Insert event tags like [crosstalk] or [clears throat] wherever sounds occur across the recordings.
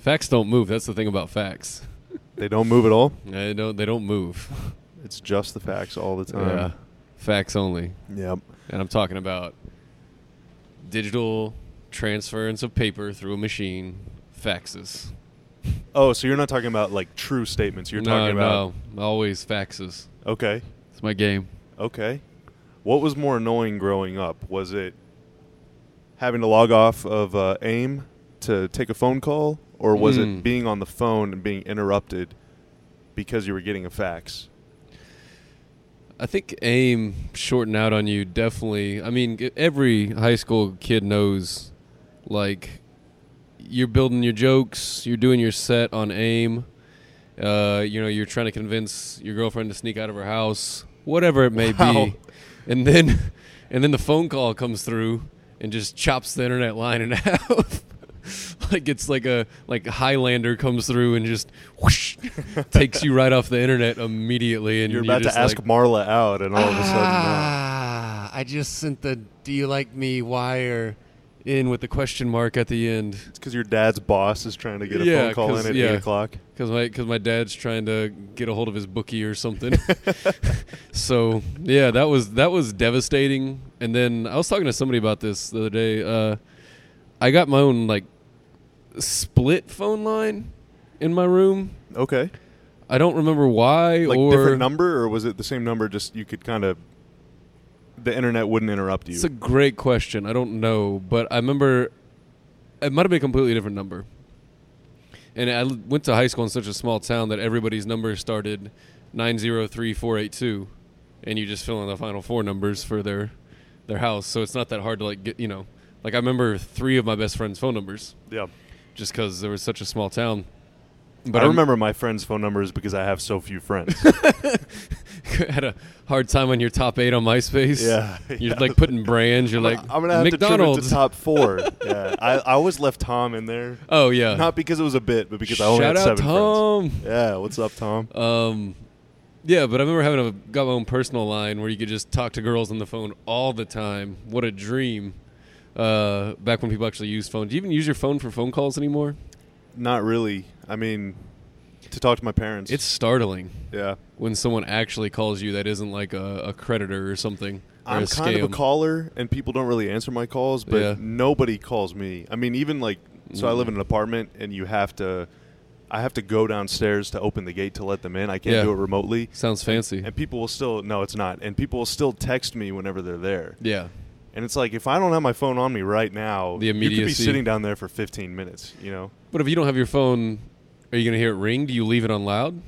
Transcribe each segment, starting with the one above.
Facts don't move. That's the thing about facts. They don't move at all. They don't. They don't move. It's just the facts all the yeah, time. facts only. Yep. And I'm talking about digital transference of paper through a machine, faxes. Oh, so you're not talking about like true statements. You're no, talking about no, always faxes. okay, It's my game. okay. What was more annoying growing up? Was it having to log off of uh, AIM to take a phone call, or was Mm. it being on the phone and being interrupted because you were getting a fax? I think aim shorten out on you definitely. I mean, every high school kid knows, like, you're building your jokes, you're doing your set on aim. Uh, you know, you're trying to convince your girlfriend to sneak out of her house, whatever it may Wow. be, [laughs] and then, and then the phone call comes through and just chops the internet line in [laughs] half. [laughs] like it's like a like Highlander comes through and just whoosh, [laughs] takes you right off the internet immediately, and you're about to ask like, Marla out, and all of a sudden, uh, Ah, I just sent the "Do you like me?" wire in with the question mark at the end it's because your dad's boss is trying to get a Yeah, phone call in at yeah. eight o'clock. because my because my dad's trying to get a hold of his bookie or something. [laughs] so yeah, that was that was devastating. And then I was talking to somebody about this the other day. Uh, I got my own like split phone line in my room. Okay, I don't remember why like or different number, or was it the same number? Just you could kind of the internet wouldn't interrupt you. It's a great question. I don't know, but I remember it might have been a completely different number. And I l- went to high school in such a small town that everybody's number started nine zero three four eight two, and you just fill in the final four numbers for their their house. So it's not that hard to like get. You know, like I remember three of my best friends' phone numbers yeah. Just because there was such a small town. But I I'm- remember my friends' phone numbers because I have so few friends. [laughs] [laughs] had a hard time on your top eight on MySpace. yeah, You're yeah. like putting brands. You're like I'm gonna have McDonald's. to trim it to top four. [laughs] yeah, I, I always left Tom in there, oh yeah. not because it was a bit, but because I only Shout had out seven Tom. friends. Yeah, what's up, Tom? Um, yeah, but I remember having a got my own personal line where you could just talk to girls on the phone all the time. What a dream! Uh, back when people actually used phones. Do you even use your phone for phone calls anymore? Not really. I mean, to talk to my parents. It's startling yeah. when someone actually calls you that isn't like a, a creditor or something. Or I'm kind of a caller, and people don't really answer my calls, but Yeah. nobody calls me. I mean, even like, so I live in an apartment, and you have to, I have to go downstairs to open the gate to let them in. I can't Yeah. do it remotely. Sounds fancy. And people will still, no, it's not. And people will still text me whenever they're there. yeah, And it's like, if I don't have my phone on me right now, The you could be sitting down there for 15 minutes, you know? but if you don't have your phone, are you gonna hear it ring? Do you leave it on loud?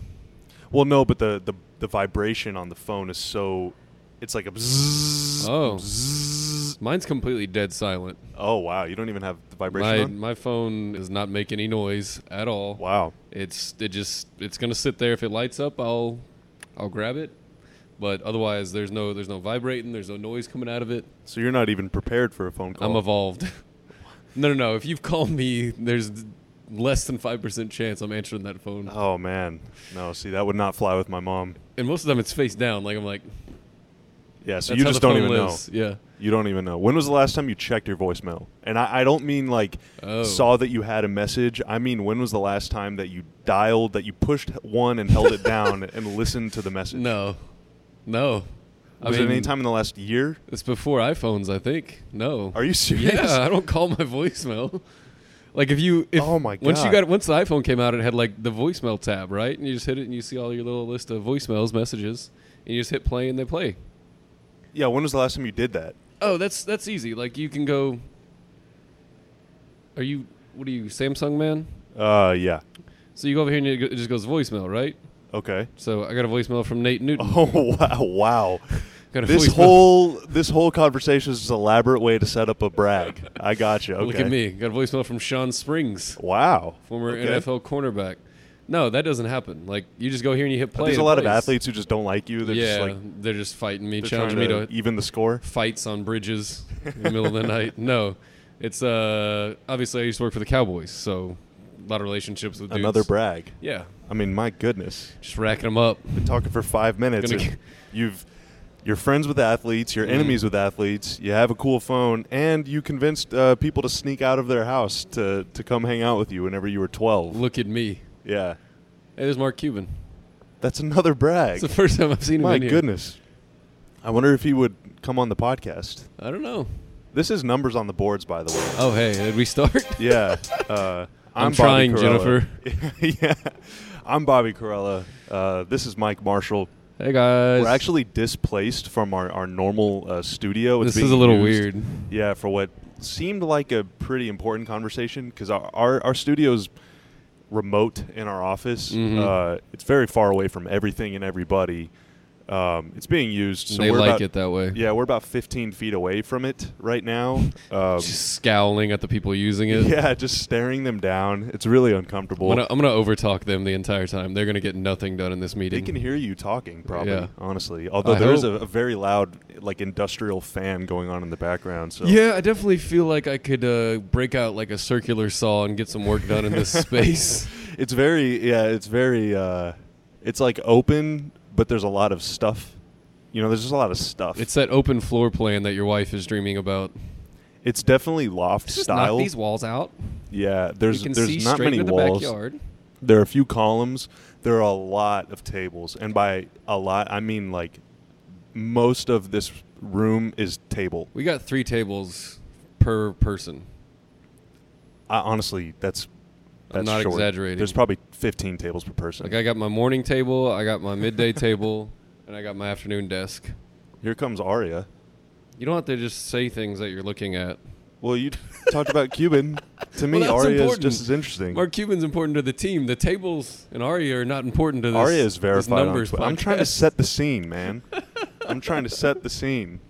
Well, no, but the, the, the vibration on the phone is so, it's like a bzzz, Oh. bzzz. Mine's completely dead silent. Oh, wow. You don't even have the vibration My on? my phone does not make any noise at all. Wow. It's it just it's gonna sit there. If it lights up, I'll I'll grab it. But otherwise, there's no there's no vibrating. There's no noise coming out of it. So you're not even prepared for a phone call. I'm evolved. [laughs] no, no, no. If you've called me, there's less than five percent chance I'm answering that phone. Oh man, no. See, that would not fly with my mom. And most of the time, it's face down. Like I'm like, Yeah, so you just don't even lives. Yeah. You don't even know. When was the last time you checked your voicemail? And I, I don't mean like Oh. saw that you had a message. I mean, when was the last time that you dialed, that you pushed one and held it down [laughs] and listened to the message? No. No. Was it any time in the last year? It's before iPhones, I think. No. Are you serious? Yeah, I don't call my voicemail. Like if you, if Oh my god! once you got once the iPhone came out, it had like the voicemail tab, right? And you just hit it, and you see all your little list of voicemails, messages, and you just hit play, and they play. Yeah. When was the last time you did that? Oh, that's that's easy. Like you can go. Are you? What are you, Samsung man? Uh, yeah. So you go over here and it just goes voicemail, right? Okay. So I got a voicemail from Nate Newton. [laughs] Oh wow! Wow. [laughs] Got a This voicemail- whole this whole conversation is an elaborate way to set up a brag. I got you. Okay. Look at me. Got a voicemail from Shawn Springs, Wow. former Okay. NFL cornerback. No, that doesn't happen. Like you just go here and you hit play. There's a lot of athletes who just don't like you. They're yeah, just like they're just fighting me, challenging me to even the score. fights on bridges in the middle of the [laughs] night. No, it's uh obviously I used to work for the Cowboys, so a lot of relationships with dudes. Another brag. Yeah, I mean, my goodness. just racking them up. Been talking for five minutes. Gonna and get- you've you're friends with athletes, you're Mhm. enemies with athletes, you have a cool phone, and you convinced uh, people to sneak out of their house to, to come hang out with you whenever you were 12. Look at me. Yeah. Hey, there's Mark Cuban. That's another brag. It's the first time I've seen him My in here. goodness. I wonder if he would come on the podcast. I don't know. This is numbers on the boards, by the way. Oh, hey, did we start? Yeah. [laughs] Uh, I'm I'm, trying. Jennifer. [laughs] yeah. I'm Bobby Karalla. Uh, this is Mike Marshall. hey, guys. We're actually displaced from our, our normal uh, studio. It's this is a little used, weird. Yeah, for what seemed like a pretty important conversation because our, our, our studio's remote in our office. Mhm. Uh, it's very far away from everything and everybody. Um, it's being used. So they we're like about, it that way. Yeah, we're about 15 feet away from it right now. [laughs] Um, Just scowling at the people using it. yeah, just staring them down. It's really uncomfortable. I'm gonna, I'm gonna overtalk them the entire time. They're gonna get nothing done in this meeting. They can hear you talking, probably. Yeah. Honestly, although I there's a, a very loud, like industrial fan going on in the background. So Yeah, I definitely feel like I could uh, break out like a circular saw and get some work done in this [laughs] space. it's very, yeah, it's very, uh, it's like open, but there's a lot of stuff. You know, there's just a lot of stuff. It's that open floor plan that your wife is dreaming about. it's definitely loft Just style. knock these walls out. yeah, there's you can there's see not straight many into the walls. backyard. There are a few columns. There are a lot of tables, and by a lot, I mean like most of this room is table. We got three tables per person. I, honestly, that's I'm not short. exaggerating. There's probably 15 tables per person. Like I got my morning table, I got my midday [laughs] table, and I got my afternoon desk. Here comes Aria. You don't have to just say things that you're looking at. Well, you talked about Cuban. [laughs] To me, Well, Aria is just as interesting. Mark Cuban's important to the team. The tables and Aria are not important to this. Aria is verified numbers. I'm trying to [laughs] set the scene, man. I'm trying to set the scene.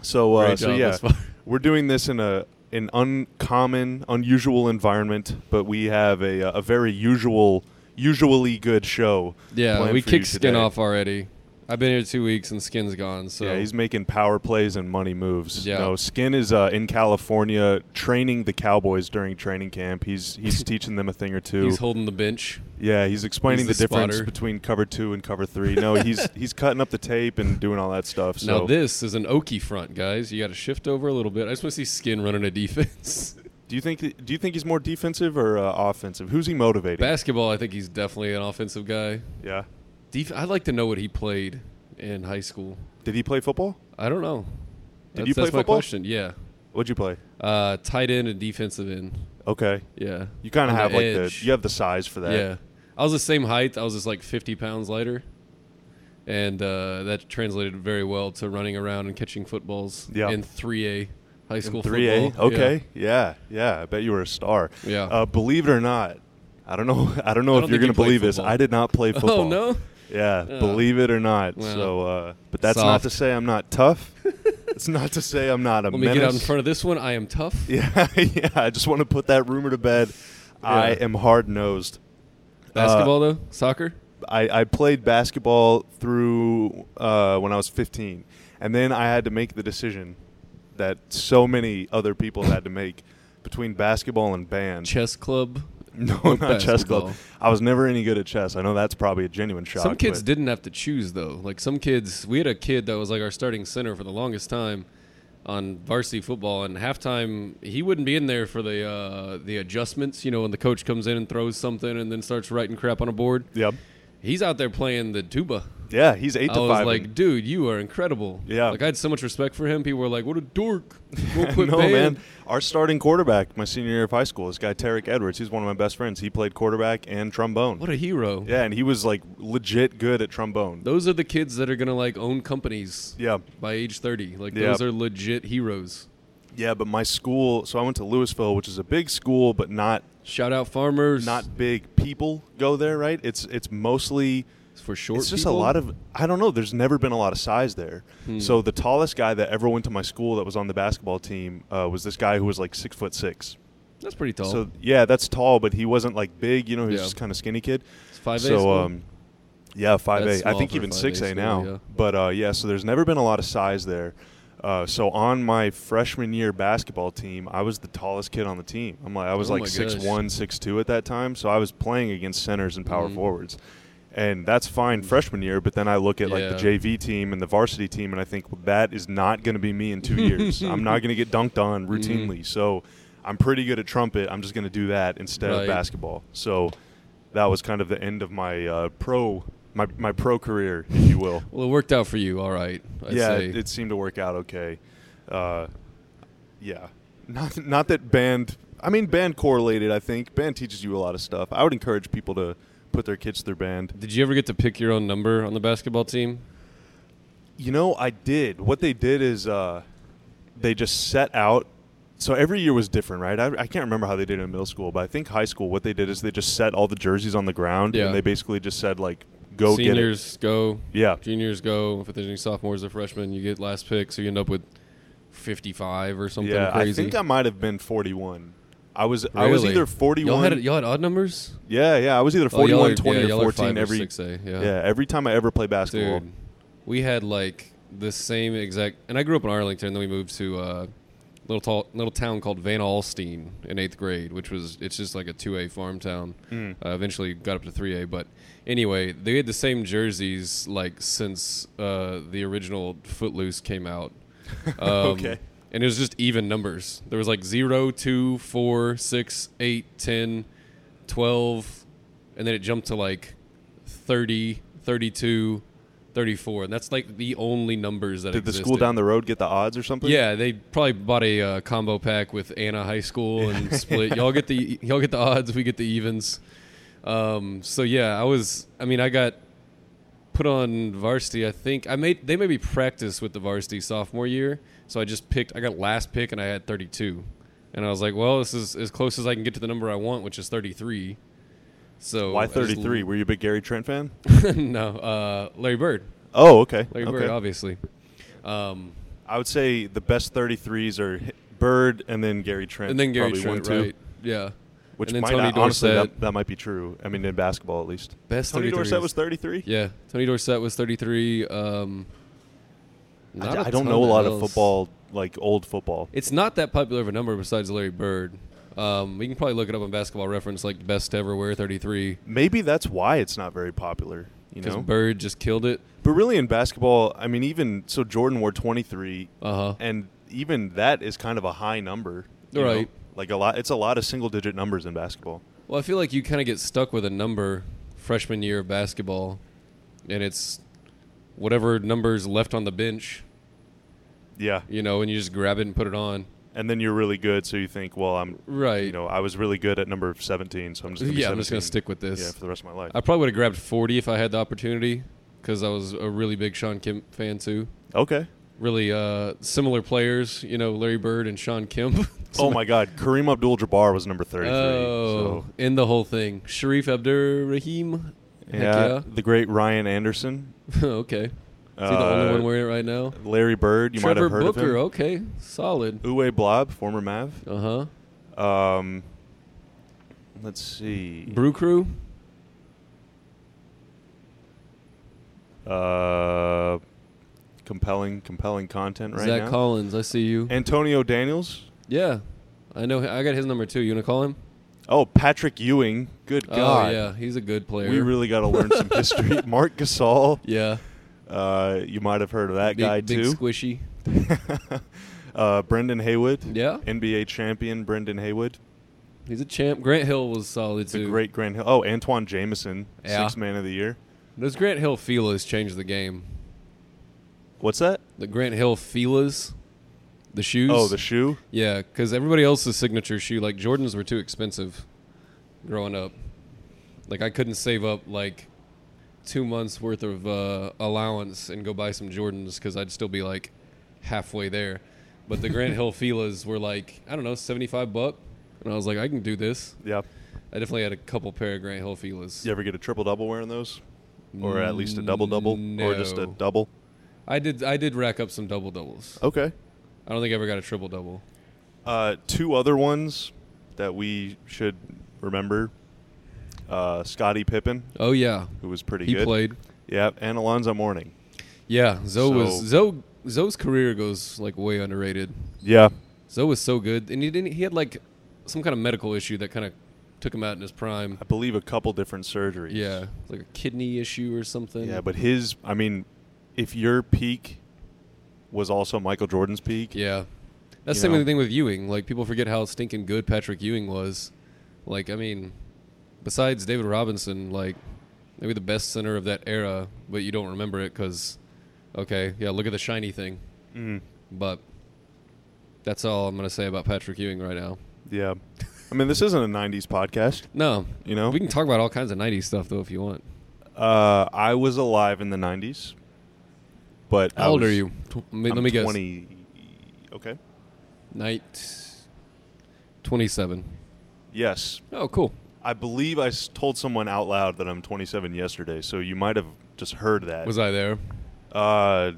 So, uh, so yeah, we're doing this in a an uncommon, unusual environment, but we have a uh, a very usual, usually good show. Yeah, we kicked Skin off already. I've been here two weeks and Skin's gone. So yeah, he's making power plays and money moves. Yeah. No, Skin is uh, in California training the Cowboys during training camp. He's he's [laughs] teaching them a thing or two. he's holding the bench. yeah, he's explaining he's the, the difference between cover two and cover three. No, he's [laughs] he's cutting up the tape and doing all that stuff. So Now this is an Okie front, guys. You got to shift over a little bit. I just want to see Skin running a defense. do you think do you think he's more defensive or uh, offensive? Who's he motivating? Basketball, I think he's definitely an offensive guy. Yeah. Def- I'd like to know what he played in high school. Did he play football? I don't know. Did that's, you play that's my football? question. Yeah, What'd you play? uh, tight end and defensive end. Okay. Yeah, You kind of have the like edge. the you have the size for that. Yeah, I was the same height. I was just like 50 pounds lighter, and uh, that translated very well to running around and catching footballs Yeah. in 3A high school Three A. football. Okay. Yeah. yeah. I bet you were a star. Yeah. Uh, believe it or not, I don't know. [laughs] I don't know I if don't you're gonna played believe this. I did not play [laughs] football. Oh no. Yeah. Oh. Believe it or not. Well, so, uh, but that's not to say I'm not tough. [laughs] it's not to say I'm not a Let me menace. get out in front of this one. I am tough. [laughs] Yeah. yeah. I just want to put that rumor to bed. I am hard nosed. Basketball though, soccer. I, I played basketball through uh, when I was 15, and then I had to make the decision that so many other people had to make between basketball and band. Chess club. No, not chess club. I was never any good at chess. I know that's probably a genuine shock. Some kids but- didn't have to choose though. Like some kids, we had a kid that was like our starting center for the longest time on varsity football, and halftime he wouldn't be in there for the uh, the adjustments. You know, when the coach comes in and throws something and then starts writing crap on a board. Yep. He's out there playing the tuba. Yeah, he's eight I to was five. like, dude, you are incredible. Yeah. Like I had so much respect for him. People were like, what a dork. Go [laughs] quit no band. man, our starting quarterback, my senior year of high school, this guy Tarek Edwards. He's one of my best friends. He played quarterback and trombone. What a hero. yeah, and he was like legit good at trombone. Those are the kids that are gonna like own companies yeah, by age thirty. Like Yeah. those are legit heroes. yeah. But my school, so I went to Louisville, which is a big school, but not Shout out farmers. not big people go there. Right? It's it's mostly for short. it's just people? a lot of I don't know. There's never been a lot of size there. Hmm. So the tallest guy that ever went to my school that was on the basketball team uh, was this guy who was like six foot six. That's pretty tall. So yeah, that's tall, but he wasn't like big. You know, he was Yeah. just kind of skinny kid. it's five so um, yeah, five That's A. I think even 5A six A now. yeah. But uh, yeah, so there's never been a lot of size there. Uh, so on my freshman year basketball team, I was the tallest kid on the team. I'm like I was Oh like six one, six two at that time. So I was playing against centers and power Mhm. forwards, and that's fine freshman year. But then I look at like the JV team and the varsity team, and I think well, that is not going to be me in two years. [laughs] I'm not going to get dunked on Mm-hmm. routinely. So I'm pretty good at trumpet. I'm just going to do that instead Right. of basketball. So that was kind of the end of my uh, pro my my pro career, if you will. Well, it worked out for you, all right. I'd yeah, say. it, it seemed to work out okay. Uh, yeah, not not that band. I mean, band correlated. I think band teaches you a lot of stuff. I would encourage people to put their kids through band. Did you ever get to pick your own number on the basketball team? You know, I did. What they did is uh, they just set out. So every year was different, right? I, I can't remember how they did it in middle school, but I think high school, what they did is they just set all the jerseys on the ground, Yeah. and they basically just said like, "Go Seniors go, get it." Yeah, juniors go. If there's any sophomores or freshmen, you get last pick, so you end up with 55 or something yeah. crazy. I think I might have been forty-one. I was I was Really? either forty-one. Y'all had y'all had odd numbers. Yeah, yeah. I was either Oh, y'all 41, are- 20, yeah, or y'all are 14 or every 6A, yeah. yeah. every time I ever play basketball. Dude, we had like the same exact. And I grew up in Arlington. and Then we moved to a little tall, little town called Van Alstyne in eighth grade, which was it's just like a two A farm town. Mm. Uh, eventually got up to three A, but anyway, they had the same jerseys like since uh, the original Footloose came out. [laughs] Um, Okay. And it was just even numbers. There was like 0, 2, 4, 6, 8, 10, 12, and then it jumped to like 30, 32, 34. And that's like the only numbers that Did the school down the road get the odds or something? Yeah, they probably bought a uh, combo pack with Anna High School [laughs] and split. y'all get the y'all get the odds, we get the evens. Um, so yeah, I was. I mean, I got put on varsity. I think I made they maybe practice with the varsity sophomore year. So I just picked. I got last pick and I had 32, and I was like, well, this is as close as I can get to the number I want, which is 33. So Why I just- 33? Were you a big Gary Trent fan? [laughs] no, uh, Larry Bird. Oh, okay. Larry okay. Bird, obviously. Um, I would say the best 33s are Bird and then Gary Trent. and then Gary probably Trent, one, right? Yeah. Which might Tony not, honestly that, that might be true. I mean, in basketball at least. Best Tony 33s. Dorsett was 33. Yeah, Tony Dorsett was 33. Um, I, not d- a I don't know a lot of football, like old football. It's not that popular of a number besides Larry Bird. Um, we can probably look it up on Basketball Reference, like best ever wear 33, Maybe that's why it's not very popular. You because know, Bird just killed it. but really in basketball, I mean, even so, Jordan wore 23, Uh huh. and even that is kind of a high number. you know? Right. Like a lot, it's a lot of single-digit numbers in basketball. Well, I feel like you kind of get stuck with a number freshman year of basketball, and it's whatever number's left on the bench, Yeah, you know, and you just grab it and put it on. and then you're really good, so you think, well, I'm, Right. you know, I was really good at number 17, so I'm just gonna be yeah, I'm just gonna stick with this. Yeah, for the rest of my life. I probably would have grabbed 40 if I had the opportunity, because I was a really big Shawn Kemp fan too. okay. Really uh, similar players, you know, Larry Bird and Shawn Kemp. [laughs] Oh my God, Kareem Abdul-Jabbar was number 33. Oh, so. in the whole thing, Shareef Abdur-Rahim. Heck Yeah, the great Ryan Anderson, [laughs] okay. Is he the only Uh, one wearing it right now? Larry Bird. You Trevor might have heard Booker. of him. Okay, solid. Uwe Blab, former Mav. Uh huh. Um, let's see. Brew Crew. Uh, compelling, compelling content right Zach now. Collins. I see you. Antonio Daniels. yeah, I know. I got his number too. You wanna call him? Oh, Patrick Ewing. Good God. Oh yeah, he's a good player. We really got to learn some history. [laughs] Marc Gasol. yeah. Uh, you might have heard of that Big, guy big too. squishy. [laughs] uh, Brendan Haywood. Yeah. NBA champion Brendan Haywood. He's a champ. Grant Hill was solid too. The great Grant Hill. Oh, Antawn Jamison, Yeah. sixth man of the year. Those Grant Hill Filas changed the game. What's that? The Grant Hill Filas, the shoes. Oh, the shoe. yeah, because everybody else's signature shoe, like Jordans, were too expensive. Growing up, like I couldn't save up like two months worth of uh, allowance and go buy some Jordans because I'd still be like halfway there. But the Grant [laughs] Hill Filas were like I don't know, seventy five buck, and I was like, I can do this. Yeah. I definitely had a couple pair of Grant Hill Filas. You ever get a triple double wearing those, or at least a double double, or just a double? I did. I did rack up some double doubles. Okay. I don't think I ever got a triple double. Uh, two other ones that we should remember. Uh, Scottie Pippen, Oh yeah, who was pretty he good. played. Yeah, and Alonzo Mourning. Yeah, Zoe was Zoe. Zoe's career goes like way underrated. Yeah. Zoe was so good, and he didn't. He had like some kind of medical issue that kind of took him out in his prime. I believe a couple different surgeries. Yeah, like a kidney issue or something. Yeah, but his, I mean, if your peak was also Michael Jordan's peak, yeah, that's the same know? thing with Ewing. Like people forget how stinking good Patrick Ewing was. Like I mean, besides David Robinson, like maybe the best center of that era, but you don't remember it because, okay, yeah, look at the shiny thing. mm, But that's all I'm gonna say about Patrick Ewing right now. yeah. I mean, this isn't a '90s podcast, No, you know. we can talk about all kinds of '90s stuff though if you want. Uh, I was alive in the '90s, but I How old was- are you? Tw- let me- I'm me guess. 20. Okay. Night. Twenty-seven. Yes, Oh, cool. I believe I told someone out loud that I'm 27 yesterday, so you might have just heard that. Was I there? Uh,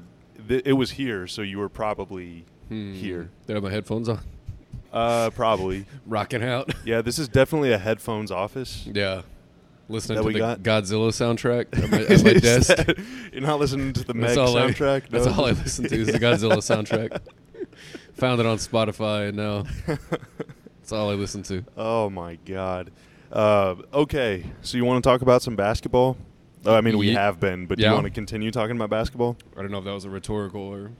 th- it was here, so you were probably Hmm. here. Did I have my headphones on? Uh, probably. [laughs] Rocking out. Yeah, this is definitely a headphones office. yeah. Listening That to the got? Godzilla soundtrack at my, [laughs] at my desk. that- [laughs] you're not listening to the Meg all I- soundtrack. That's all I listen to is the Godzilla soundtrack. Found it on Spotify, and now that's all I listen to. oh my god. Uh, okay, so you want to talk about some basketball? Oh, I mean, we Ye- have been, but do Yeah. you want to continue talking about basketball? I don't know if that was a rhetorical or.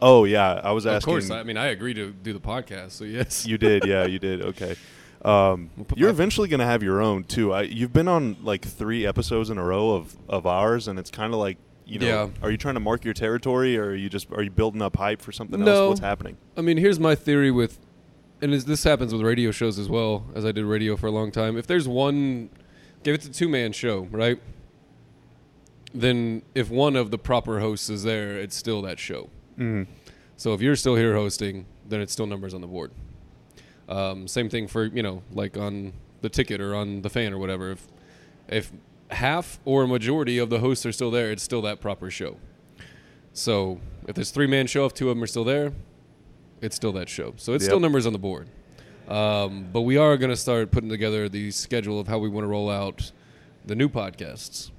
Oh yeah, I was asking. Of course, I mean I agree to do the podcast, so yes. You did, yeah, you did. Okay. Um, you're eventually going to have your own too. I, you've been on like three episodes in a row of, of ours, and it's kind of like you know, Yeah. are you trying to mark your territory, or are you just are you building up hype for something No. else? What's happening? I mean, here's my theory with, and as this happens with radio shows as well, as I did radio for a long time. If there's one, give it's a two man show, right? Then if one of the proper hosts is there, it's still that show. Mm. So if you're still here hosting, then it's still numbers on the board. Um, same thing for you know, like on the ticket or on the fan or whatever. If if half or a majority of the hosts are still there, it's still that proper show. So if there's three man show, if two of them are still there, it's still that show. So it's Yep. still numbers on the board. Um, but we are going to start putting together the schedule of how we want to roll out the new podcasts.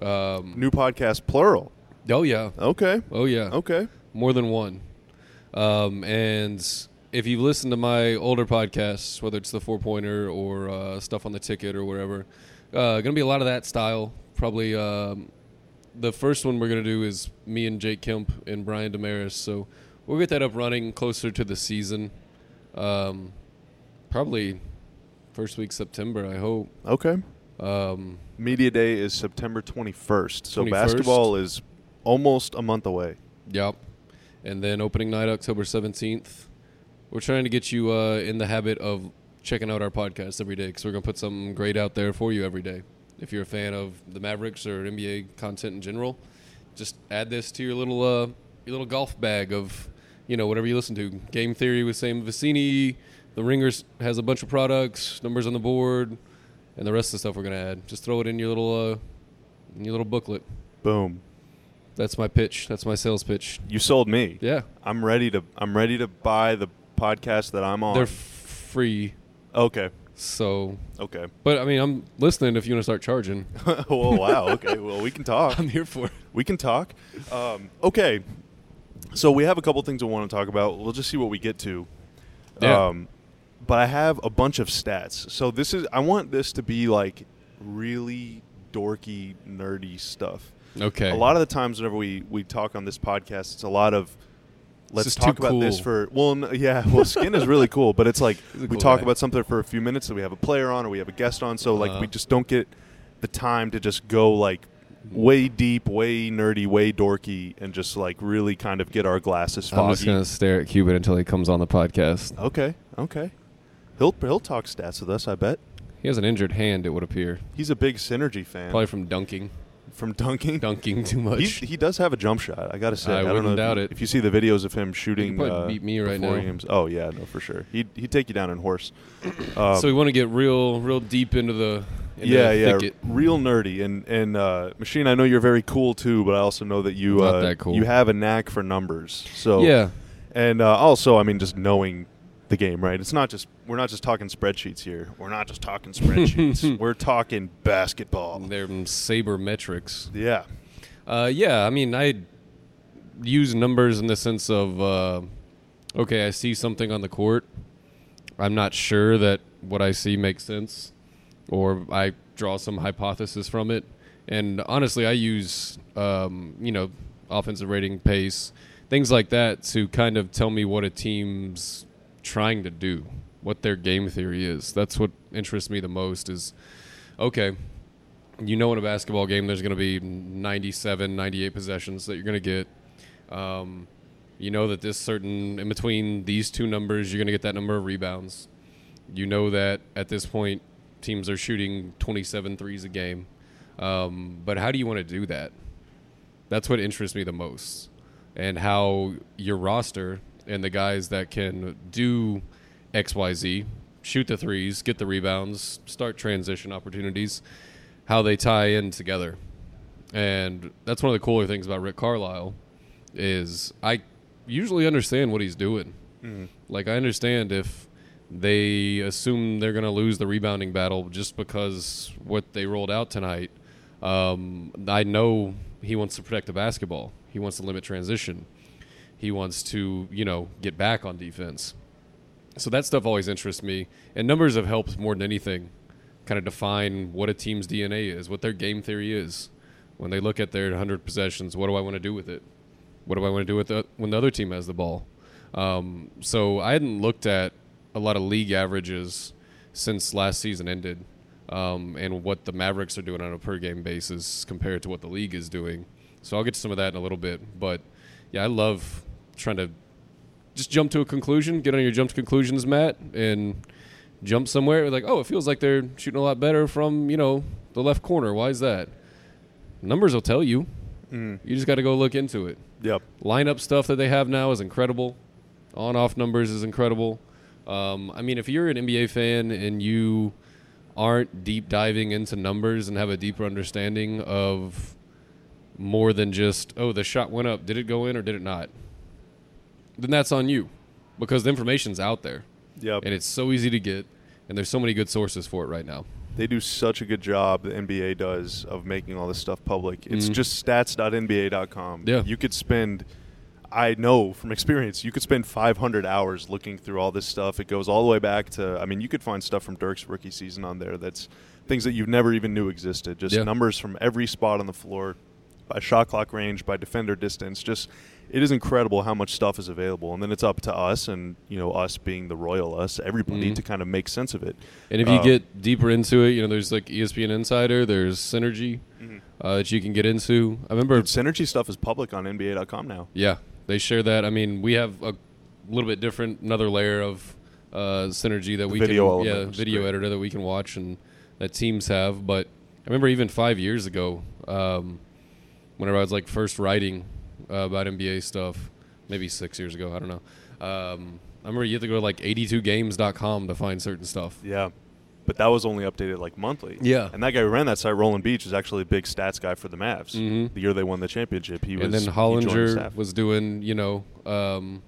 Um, New podcast plural. oh yeah, Okay. oh yeah Okay. more than one. Um, and if you've listened to my older podcasts, whether it's the four pointer or uh, stuff on the ticket or whatever, uh, gonna be a lot of that style. Probably um, the first one we're gonna do is me and Jake Kemp and Brian Dameris. So we'll get that up running closer to the season. Um, probably first week September. I hope. Okay. Um, Media Day is September 21st, so 21st. basketball is almost a month away. Yep. And then opening night, October 17th. We're trying to get you uh, in the habit of checking out our podcast every day because we're going to put something great out there for you every day. If you're a fan of the Mavericks or NBA content in general, just add this to your little uh, your little golf bag of you know whatever you listen to. Game Theory with Sam Vecenie. The Ringers has a bunch of products, numbers on the board, and the rest of the stuff we're going to add. Just throw it in your little uh, in your little booklet. Boom. That's my pitch. That's my sales pitch. You sold me. Yeah. I'm ready to I'm ready to buy the podcast that I'm on. They're f- free, okay. so. Okay. But I mean, I'm listening. If you want to start charging, [laughs] oh wow. [laughs] Okay. Well, we can talk. I'm here for it. We can talk. Um, okay. So we have a couple things I want to talk about. We'll just see what we get to. Yeah. Um, but I have a bunch of stats. So this is I want this to be like really dorky, nerdy stuff. Okay. A lot of the times whenever we we talk on this podcast, it's a lot of let's talk about this for well, yeah, well, skin is really cool, but it's like [laughs] we cool talk guy. about something for a few minutes, so we have a player on or we have a guest on, so like Uh-huh. we just don't get the time to just go like way deep, way nerdy, way dorky, and just like really kind of get our glasses I'm just gonna stare at Cuban until he comes on the podcast. Okay, okay. He'll he'll talk stats with us, I bet. He has an injured hand. It would appear, He's a big synergy fan probably from dunking, from dunking. dunking too much. He's, he does have a jump shot. I gotta say, I I, don't know doubt if, it. If you see the videos of him shooting, probably uh, beat me right now. games- oh yeah, no, for sure. He'd he'd take you down in horse. [clears throat] Um, so we want to get real, real deep into the yeah, yeah, thicket. real nerdy. And and uh, machine, I know you're very cool too, but I also know that you Not uh, that cool. you have a knack for numbers. So Yeah, and uh, also, I mean, just knowing the game, right? It's not just we're not just talking spreadsheets here. We're not just talking spreadsheets. [laughs] we're talking basketball. they're saber metrics. Yeah. Uh, yeah, I mean, I use numbers in the sense of, uh, okay, I see something on the court. I'm not sure that what I see makes sense. Or I draw some hypothesis from it. And honestly, I use um, you know offensive rating, pace, things like that to kind of tell me what a team's trying to do, what their game theory is. That's what interests me the most. Is okay. You know, in a basketball game, there's going to be 97, 98 possessions that you're going to get. Um, you know that this certain in between these two numbers, you're going to get that number of rebounds. You know that at this point, teams are shooting 27 threes a game. Um, but how do you want to do that? That's what interests me the most, and how your roster and the guys that can do X, Y, Z, shoot the threes, get the rebounds, start transition opportunities, how they tie in together. And that's one of the cooler things about Rick Carlisle is I usually understand what he's doing. Mhm. Like I understand if they assume they're going to lose the rebounding battle just because what they rolled out tonight. Um, I know he wants to protect the basketball. He wants to limit transition. He wants to, you know, get back on defense. So that stuff always interests me. And numbers have helped more than anything kind of define what a team's DNA is, what their game theory is. When they look at their 100 possessions, what do I want to do with it? What do I want to do with it when the other team has the ball? Um, so I hadn't looked at a lot of league averages since last season ended, um, and what the Mavericks are doing on a per game basis compared to what the league is doing. So I'll get to some of that in a little bit. But yeah, I love trying to just jump to a conclusion, get on your jump to conclusions, Matt, and jump somewhere. Like, oh, it feels like they're shooting a lot better from you know the left corner. Why is that? Numbers will tell you. Mm. You just got to go look into it Yep. lineup stuff that they have now is incredible. On off numbers is incredible. Um, I mean, if you're an NBA fan and you aren't deep diving into numbers and have a deeper understanding of more than just, oh, the shot went up, did it go in or did it not? Then that's on you because the information's out there Yep. and it's so easy to get and there's so many good sources for it right now. They do such a good job, the NBA does, of making all this stuff public. It's Mhm. just stats.nba.com. Yeah. You could spend, I know from experience, you could spend 500 hours looking through all this stuff. It goes all the way back to, I mean, you could find stuff from Dirk's rookie season on there that's things that you never even knew existed. Just Yeah. numbers from every spot on the floor, by shot clock range, by defender distance. Just, it is incredible how much stuff is available. And then it's up to us and, you know, us being the royal us, everybody Mhm. to kind of make sense of it. And if you Um, get deeper into it, you know, there's like ESPN Insider, there's Synergy uh, that you can get into. I remember Dude, Synergy stuff is public on NBA.com now. Yeah, they share that. I mean, we have a little bit different, another layer of uh, synergy that we video can, yeah, video great. editor that we can watch and that teams have. But I remember even five years ago, um, whenever I was like first writing uh, about NBA stuff, maybe six years ago, I don't know. Um, I remember you had to go to like 82games.com to find certain stuff. Yeah. But that was only updated like monthly. Yeah. And that guy who ran that site, Roland Beech, is actually a big stats guy for the Mavs. Mhm. The year they won the championship, he was. and then he joined the Hollinger was doing, you know, um,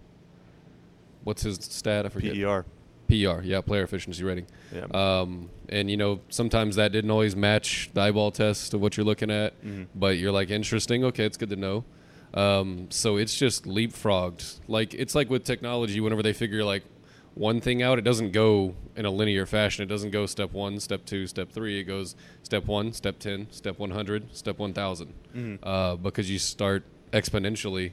what's his stat? I forget. PER. PR, yeah, player efficiency rating. Yeah. Um, and you know, sometimes that didn't always match the eyeball test of what you're looking at, Mhm. but you're like, interesting. Okay, it's good to know. Um, so it's just leapfrogged. Like it's like with technology, whenever they figure like one thing out, it doesn't go in a linear fashion. It doesn't go step one, step two, step three. It goes step one, step ten, step one hundred, step one thousand, Mhm. uh, because you start exponentially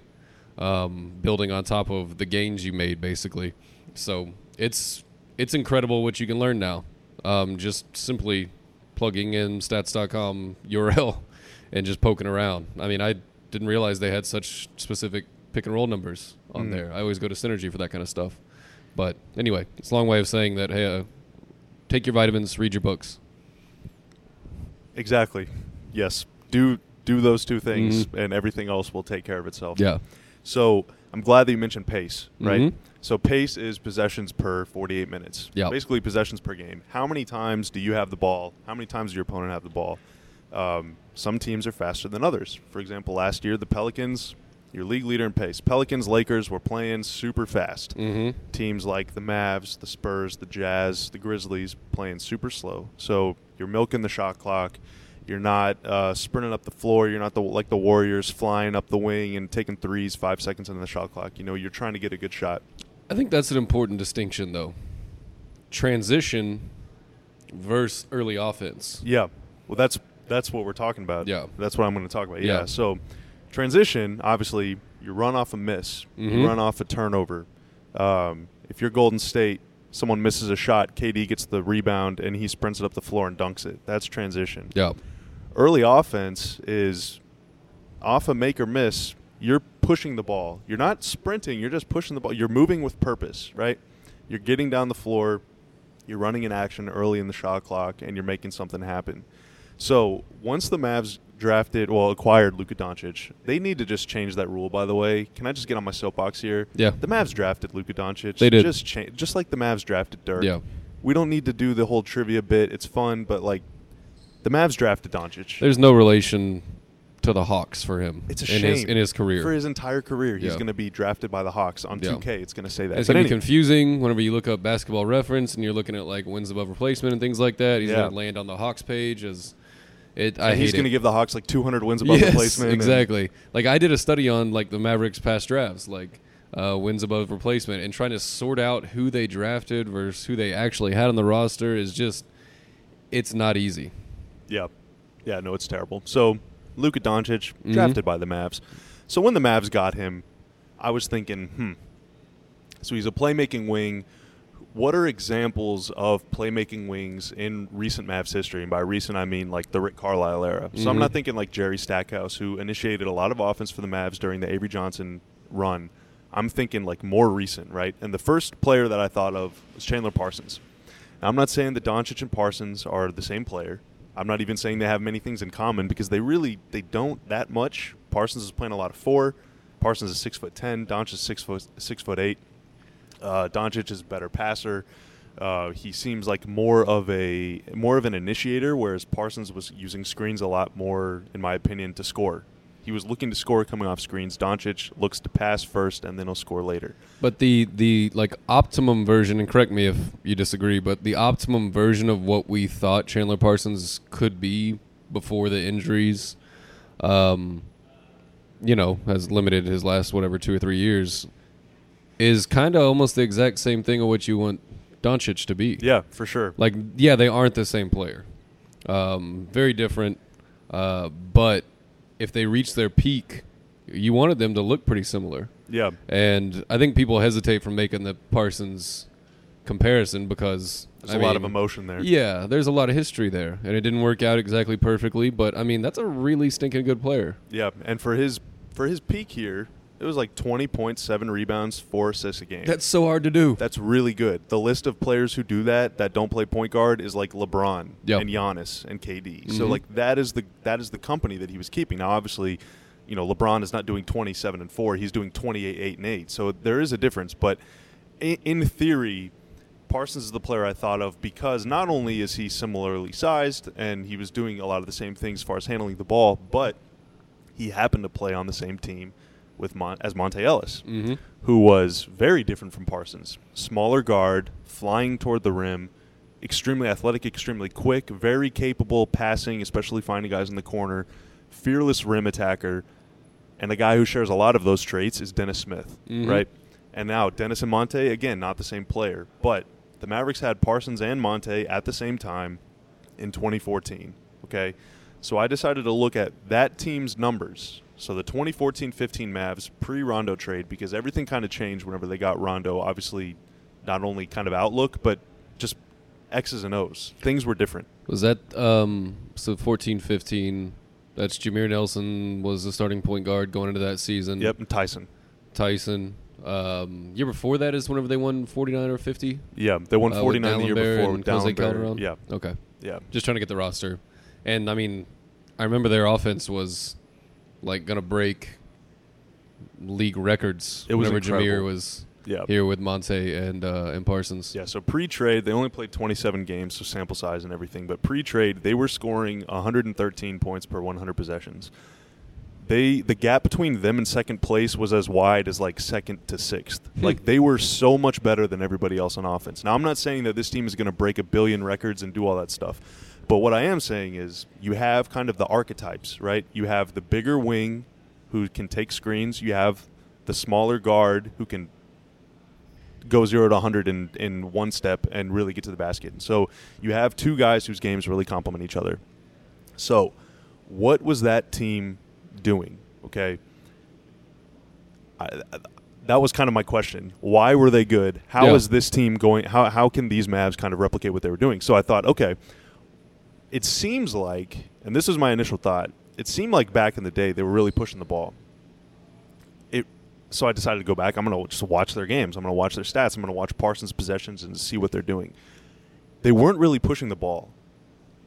um, building on top of the gains you made, basically. So it's it's incredible what you can learn now. Um, just simply plugging in stats.com URL [laughs] and just poking around. I mean, I didn't realize they had such specific pick and roll numbers on Mm. there. I always go to Synergy for that kind of stuff. But anyway, it's a long way of saying that hey, uh, take your vitamins, read your books. Exactly. Yes. Do do those two things, Mhm. and everything else will take care of itself. Yeah. So I'm glad that you mentioned pace, right? Mhm. So pace is possessions per 48 minutes. Yeah. Basically possessions per game. How many times do you have the ball? How many times does your opponent have the ball? Um, some teams are faster than others. For example, last year the Pelicans, your league leader in pace. Pelicans, Lakers were playing super fast. Mm-hmm. Teams like the Mavs, the Spurs, the Jazz, the Grizzlies playing super slow. So you're milking the shot clock. You're not uh, sprinting up the floor. You're not the, like the Warriors flying up the wing and taking threes five seconds into the shot clock. You know, you're trying to get a good shot. I think that's an important distinction, though. Transition versus early offense. Yeah. Well, that's that's what we're talking about. Yeah. That's what I'm going to talk about. Yeah. Yeah. So, transition. Obviously, you run off a miss. You Mhm. run off a turnover. Um, if you're Golden State, someone misses a shot. KD gets the rebound and he sprints it up the floor and dunks it. That's transition. Yeah. Early offense is off a make or miss. You're pushing the ball. You're not sprinting. You're just pushing the ball. You're moving with purpose, right? You're getting down the floor. You're running in action early in the shot clock, and you're making something happen. So once the Mavs drafted, well, acquired Luka Doncic, they need to just change that rule. By the way, can I just get on my soapbox here? Yeah. The Mavs drafted Luka Doncic. They did. Just change, just like the Mavs drafted Dirk. Yeah. We don't need to do the whole trivia bit. It's fun, but like, the Mavs drafted Doncic. There's no relation to the Hawks for him. It's a in shame his in his career. For his entire career, he's Yeah. going to be drafted by the Hawks on Yeah. 2K. It's going to say that. it's gonna be confusing whenever you look up basketball reference and you're looking at like wins above replacement and things like that. He's Yeah. gonna land on the Hawks page as it. I he's going to give the Hawks like 200 wins above yes, replacement. and- exactly. Like I did a study on like the Mavericks past drafts, like uh, wins above replacement, and trying to sort out who they drafted versus who they actually had on the roster is just it's not easy. Yeah. Yeah, no, it's terrible. So, Luka Doncic, Mhm. drafted by the Mavs. So, when the Mavs got him, I was thinking, hmm. So, he's a playmaking wing. What are examples of playmaking wings in recent Mavs history? And by recent, I mean like the Rick Carlisle era. So, I'm not mm-hmm. thinking like Jerry Stackhouse, who initiated a lot of offense for the Mavs during the Avery Johnson run. I'm thinking like more recent, right? And the first player that I thought of was Chandler Parsons. Now, I'm not saying that Doncic and Parsons are the same player. I'm not even saying they have many things in common because they really they don't that much. Parsons is playing a lot of four. Parsons is six foot ten. Doncic is six foot six foot eight. Uh, Doncic is a better passer. Uh, he seems like more of a more of an initiator, whereas Parsons was using screens a lot more, in my opinion, to score. He was looking to score coming off screens. Doncic looks to pass first, and then he'll score later. But the the like optimum version, and correct me if you disagree, but the optimum version of what we thought Chandler Parsons could be before the injuries, um, you know, has limited his last whatever two or three years, is kind of almost the exact same thing of what you want Doncic to be. Yeah, for sure. Like, yeah, they aren't the same player. Um, very different. Uh, but if they reach their peak, you wanted them to look pretty similar. Yeah, And I think people hesitate from making the Parsons comparison because there's a a lot of emotion there. Yeah, there's a lot of history there, and it didn't work out exactly perfectly. But I mean, that's a really stinking good player. Yeah, and for his for his peak here, it was like 20 points, seven rebounds, four assists a game. That's so hard to do. That's really good. The list of players who do that that don't play point guard is like LeBron Yep. and Giannis and KD. So Mhm. like that is the that is the company that he was keeping. Now obviously, you know, LeBron is not doing 27 and 4, he's doing 28 8 and 8. So there is a difference, but in, in theory Parsons is the player I thought of because not only is he similarly sized and he was doing a lot of the same things as far as handling the ball, but he happened to play on the same team with Mon- as Monta Ellis Mm-hmm. who was very different from Parsons. Smaller guard, flying toward the rim, extremely athletic, extremely quick, very capable passing, especially finding guys in the corner, fearless rim attacker. And the guy who shares a lot of those traits is Dennis Smith, Mhm. right? And now Dennis and Monta, again, not the same player, but the Mavericks had Parsons and Monta at the same time in 2014. Okay, so I decided to look at that team's numbers. So the 2014-15 Mavs pre-Rondo trade because everything kind of changed whenever they got Rondo. Obviously, not only kind of outlook, but just X's and O's. Things were different. Was that um, so 14, 15? That's Jameer Nelson was the starting point guard going into that season. Yep, and Tyson. Tyson. Um, year before that is whenever they won 49 or 50. Yeah, they won uh, 49 the year before and with Jose Calderon. Yeah, Okay. yeah, Just trying to get the roster. And I mean, I remember their offense was like going to break league records It was whenever Jameer was yeah. here with Monta and uh, and Parsons. Yeah, so pre-trade, they only played 27 games, so sample size and everything. But pre-trade, they were scoring 113 points per 100 possessions. They the gap between them and second place was as wide as like second to sixth. Hmm. like they were so much better than everybody else on offense. Now I'm not saying that this team is going to break a billion records and do all that stuff, but what I am saying is you have kind of the archetypes, right? You have the bigger wing who can take screens. You have the smaller guard who can go zero to 100 in, in one step and really get to the basket. And so you have two guys whose games really complement each other. So, what was that team doing? Okay. I, I, that was kind of my question. Why were they good? How Yeah. is this team going? How, how can these Mavs kind of replicate what they were doing? So I thought, okay, it seems like, and this was my initial thought, it seemed like back in the day they were really pushing the ball. It, so I decided to go back. I'm going to just watch their games. I'm going to watch their stats. I'm going to watch Parsons' possessions and see what they're doing. They weren't really pushing the ball.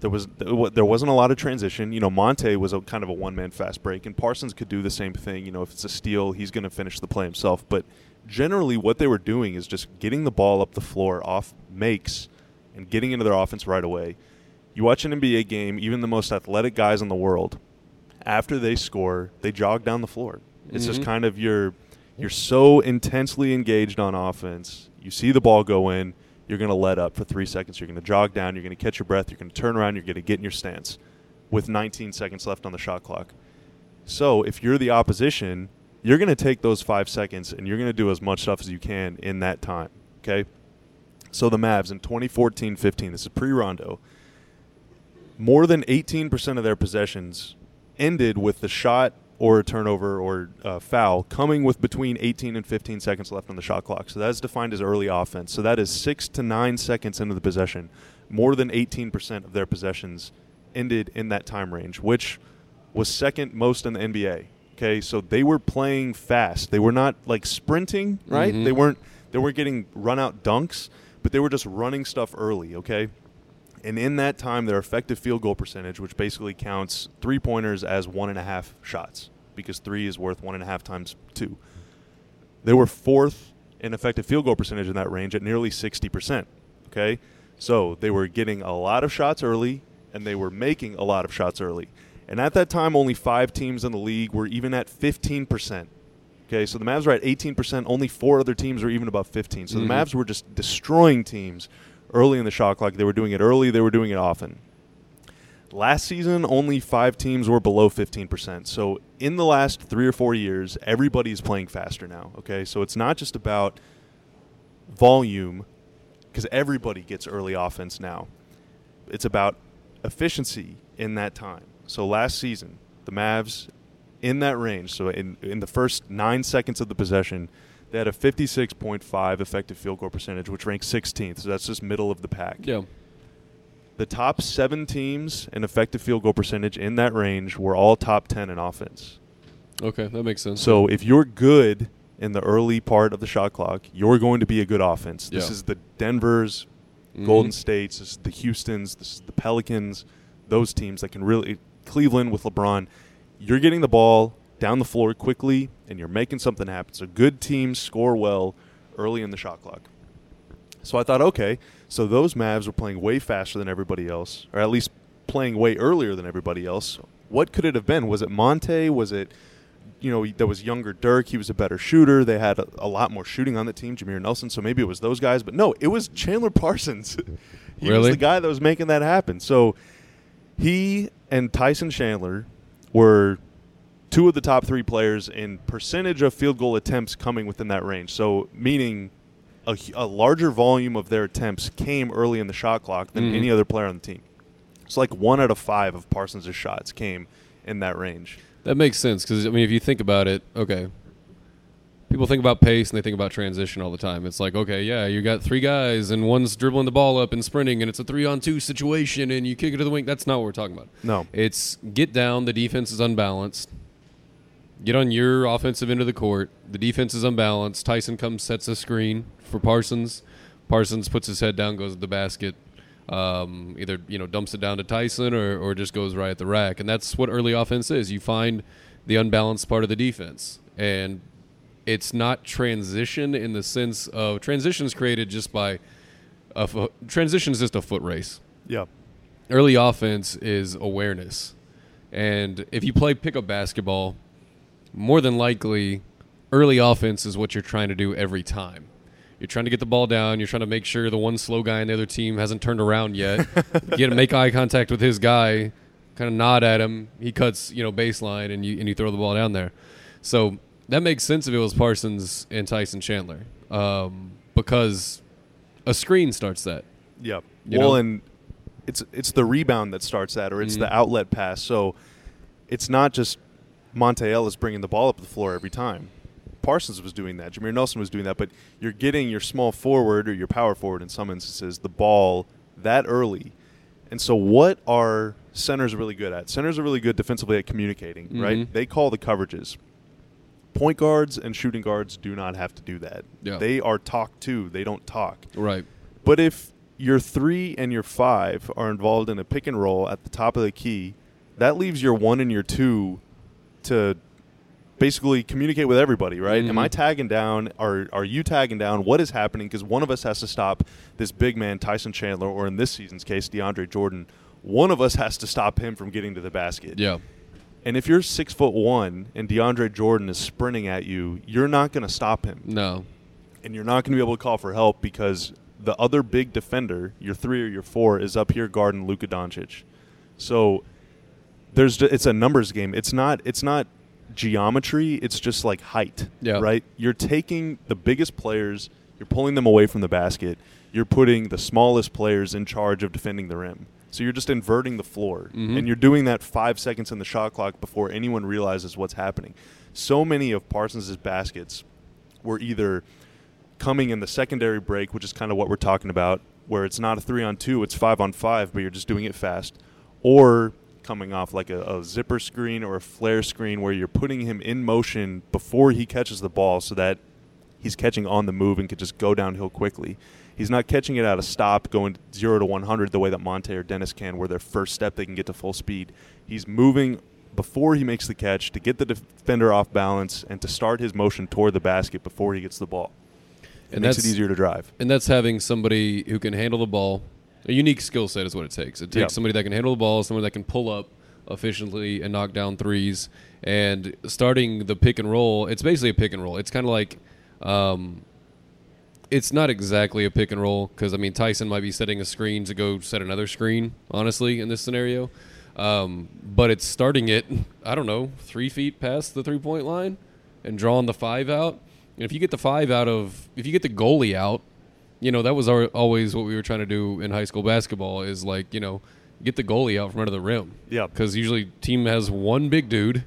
There was there wasn't a lot of transition. You know, Monta was a kind of a one man fast break, and Parsons could do the same thing. You know, if it's a steal, he's going to finish the play himself. But generally, what they were doing is just getting the ball up the floor off makes and getting into their offense right away. You watch an NBA game, even the most athletic guys in the world, after they score, they jog down the floor. It's just Mhm. kind of you're you're so intensely engaged on offense. You see the ball go in, you're going to let up for three seconds. You're going to jog down. You're going to catch your breath. You're going to turn around. You're going to get in your stance with 19 seconds left on the shot clock. So if you're the opposition, you're going to take those five seconds and you're going to do as much stuff as you can in that time. Okay. So the Mavs in 2014-15, this is pre-Rondo. More than 18% of their possessions ended with the shot or a turnover or uh, foul coming with between 18 and 15 seconds left on the shot clock. So that is defined as early offense. So that is six to nine seconds into the possession. More than 18% of their possessions ended in that time range, which was second most in the NBA. Okay, so they were playing fast. They were not like sprinting, right? Mhm. They weren't they weren't getting run out dunks, but they were just running stuff early. Okay, and in that time, their effective field goal percentage, which basically counts three pointers as one and a half shots, because three is worth one and a half times two. They were fourth in effective field goal percentage in that range at nearly 60%. Okay? So they were getting a lot of shots early, and they were making a lot of shots early. And at that time, only five teams in the league were even at 15%. Okay, so the Mavs were at 18%. Only four other teams were even above 15. So Mhm. the Mavs were just destroying teams early in the shot clock. They were doing it early. They were doing it often. Last season, only five teams were below 15%. So in the last three or four years, everybody's playing faster now. Okay, so it's not just about volume, because everybody gets early offense now. It's about efficiency in that time. So last season, the Mavs in that range, so in in the first nine seconds of the possession, they had a 56.5 effective field goal percentage, which ranks 16th. So that's just middle of the pack. Yeah. The top seven teams in effective field goal percentage in that range were all top 10 in offense. Okay, that makes sense. So if you're good in the early part of the shot clock, you're going to be a good offense. This Yeah. is the Denver's, Mhm. Golden States, this is the Houston's, this is the Pelicans, those teams that can really Cleveland with LeBron. You're getting the ball down the floor quickly and you're making something happen. So good teams score well early in the shot clock. So I thought, okay, so those Mavs were playing way faster than everybody else, or at least playing way earlier than everybody else. What could it have been? Was it Monta? Was it, you know, there was younger Dirk. He was a better shooter. They had a, a lot more shooting on the team, Jameer Nelson. So maybe it was those guys. But no, it was Chandler [laughs] Parsons. [laughs] he was Really? the guy that was making that happen. So he and Tyson Chandler were two of the top three players in percentage of field goal attempts coming within that range. So meaning a, a larger volume of their attempts came early in the shot clock than Mhm. any other player on the team. It's like one out of five of Parsons' shots came in that range. That makes sense because I mean, if you think about it, okay, people think about pace and they think about transition all the time. It's like, okay, yeah, you got three guys and one's dribbling the ball up and sprinting, and it's a three-on-two situation, and you kick it to the wing. That's not what we're talking about. No. It's get down. The defense is unbalanced. Get on your offensive end of the court. The defense is unbalanced. Tyson comes, sets a screen for Parsons. Parsons puts his head down, goes to the basket. Um, either you know dumps it down to Tyson or, or just goes right at the rack, and that's what early offense is. You find the unbalanced part of the defense, and it's not transition in the sense of transitions created just by a fo- transition is just a foot race Yeah. early offense is awareness. And if you play pickup basketball, more than likely, early offense is what you're trying to do every time. You're trying to get the ball down. You're trying to make sure the one slow guy in the other team hasn't turned around yet. get to make eye contact with his guy, kind of nod at him. He cuts, you know, baseline, and you and you throw the ball down there. So that makes sense if it was Parsons and Tyson Chandler. Um, because a screen starts that. Yep. You well, know? and it's it's the rebound that starts that, or it's Mhm. the outlet pass. So it's not just Monta Ellis bringing the ball up the floor every time. Parsons was doing that. Jameer Nelson was doing that. But you're getting your small forward or your power forward in some instances the ball that early. And so, what are centers really good at? Centers are really good defensively at communicating, Mhm. right? They call the coverages. Point guards and shooting guards do not have to do that. Yeah. They are talk to. They don't talk. Right. But if your three and your five are involved in a pick and roll at the top of the key, that leaves your one and your two to basically communicate with everybody, right? Am Mhm. I tagging down? Are are you tagging down? What is happening? Because one of us has to stop this big man, Tyson Chandler, or in this season's case, DeAndre Jordan. One of us has to stop him from getting to the basket. Yeah. And if you're six foot one and DeAndre Jordan is sprinting at you, you're not going to stop him No. and you're not going to be able to call for help because the other big defender, your three or your four, is up here guarding Luka Doncic. So there's it's a numbers game. It's not it's not geometry. It's just like height. Yeah. Right. You're taking the biggest players, you're pulling them away from the basket. You're putting the smallest players in charge of defending the rim. So you're just inverting the floor, Mhm. and you're doing that five seconds in the shot clock before anyone realizes what's happening. So many of Parsons' baskets were either coming in the secondary break, which is kind of what we're talking about, where it's not a three on two, it's five on five, but you're just doing it fast, or coming off like a, a zipper screen or a flare screen where you're putting him in motion before he catches the ball so that he's catching on the move and can just go downhill quickly. He's not catching it at a stop, going zero to 100 the way that Monta or Dennis can, where their first step they can get to full speed. He's moving before he makes the catch to get the defender off balance and to start his motion toward the basket before he gets the ball. It And makes it easier to drive. And that's having somebody who can handle the ball. A unique skill set is what it takes. It takes Yeah. somebody that can handle the ball, someone that can pull up efficiently and knock down threes. And starting the pick and roll, it's basically a pick and roll. It's kind of like, um, it's not exactly a pick and roll because I mean Tyson might be setting a screen to go set another screen. Honestly, in this scenario, um, but it's starting it. I don't know, three feet past the three point line, and drawing the five out. And if you get the five out of, if you get the goalie out, you know that was our, always what we were trying to do in high school basketball. Is like you know get the goalie out from under the rim. Yeah. Because usually team has one big dude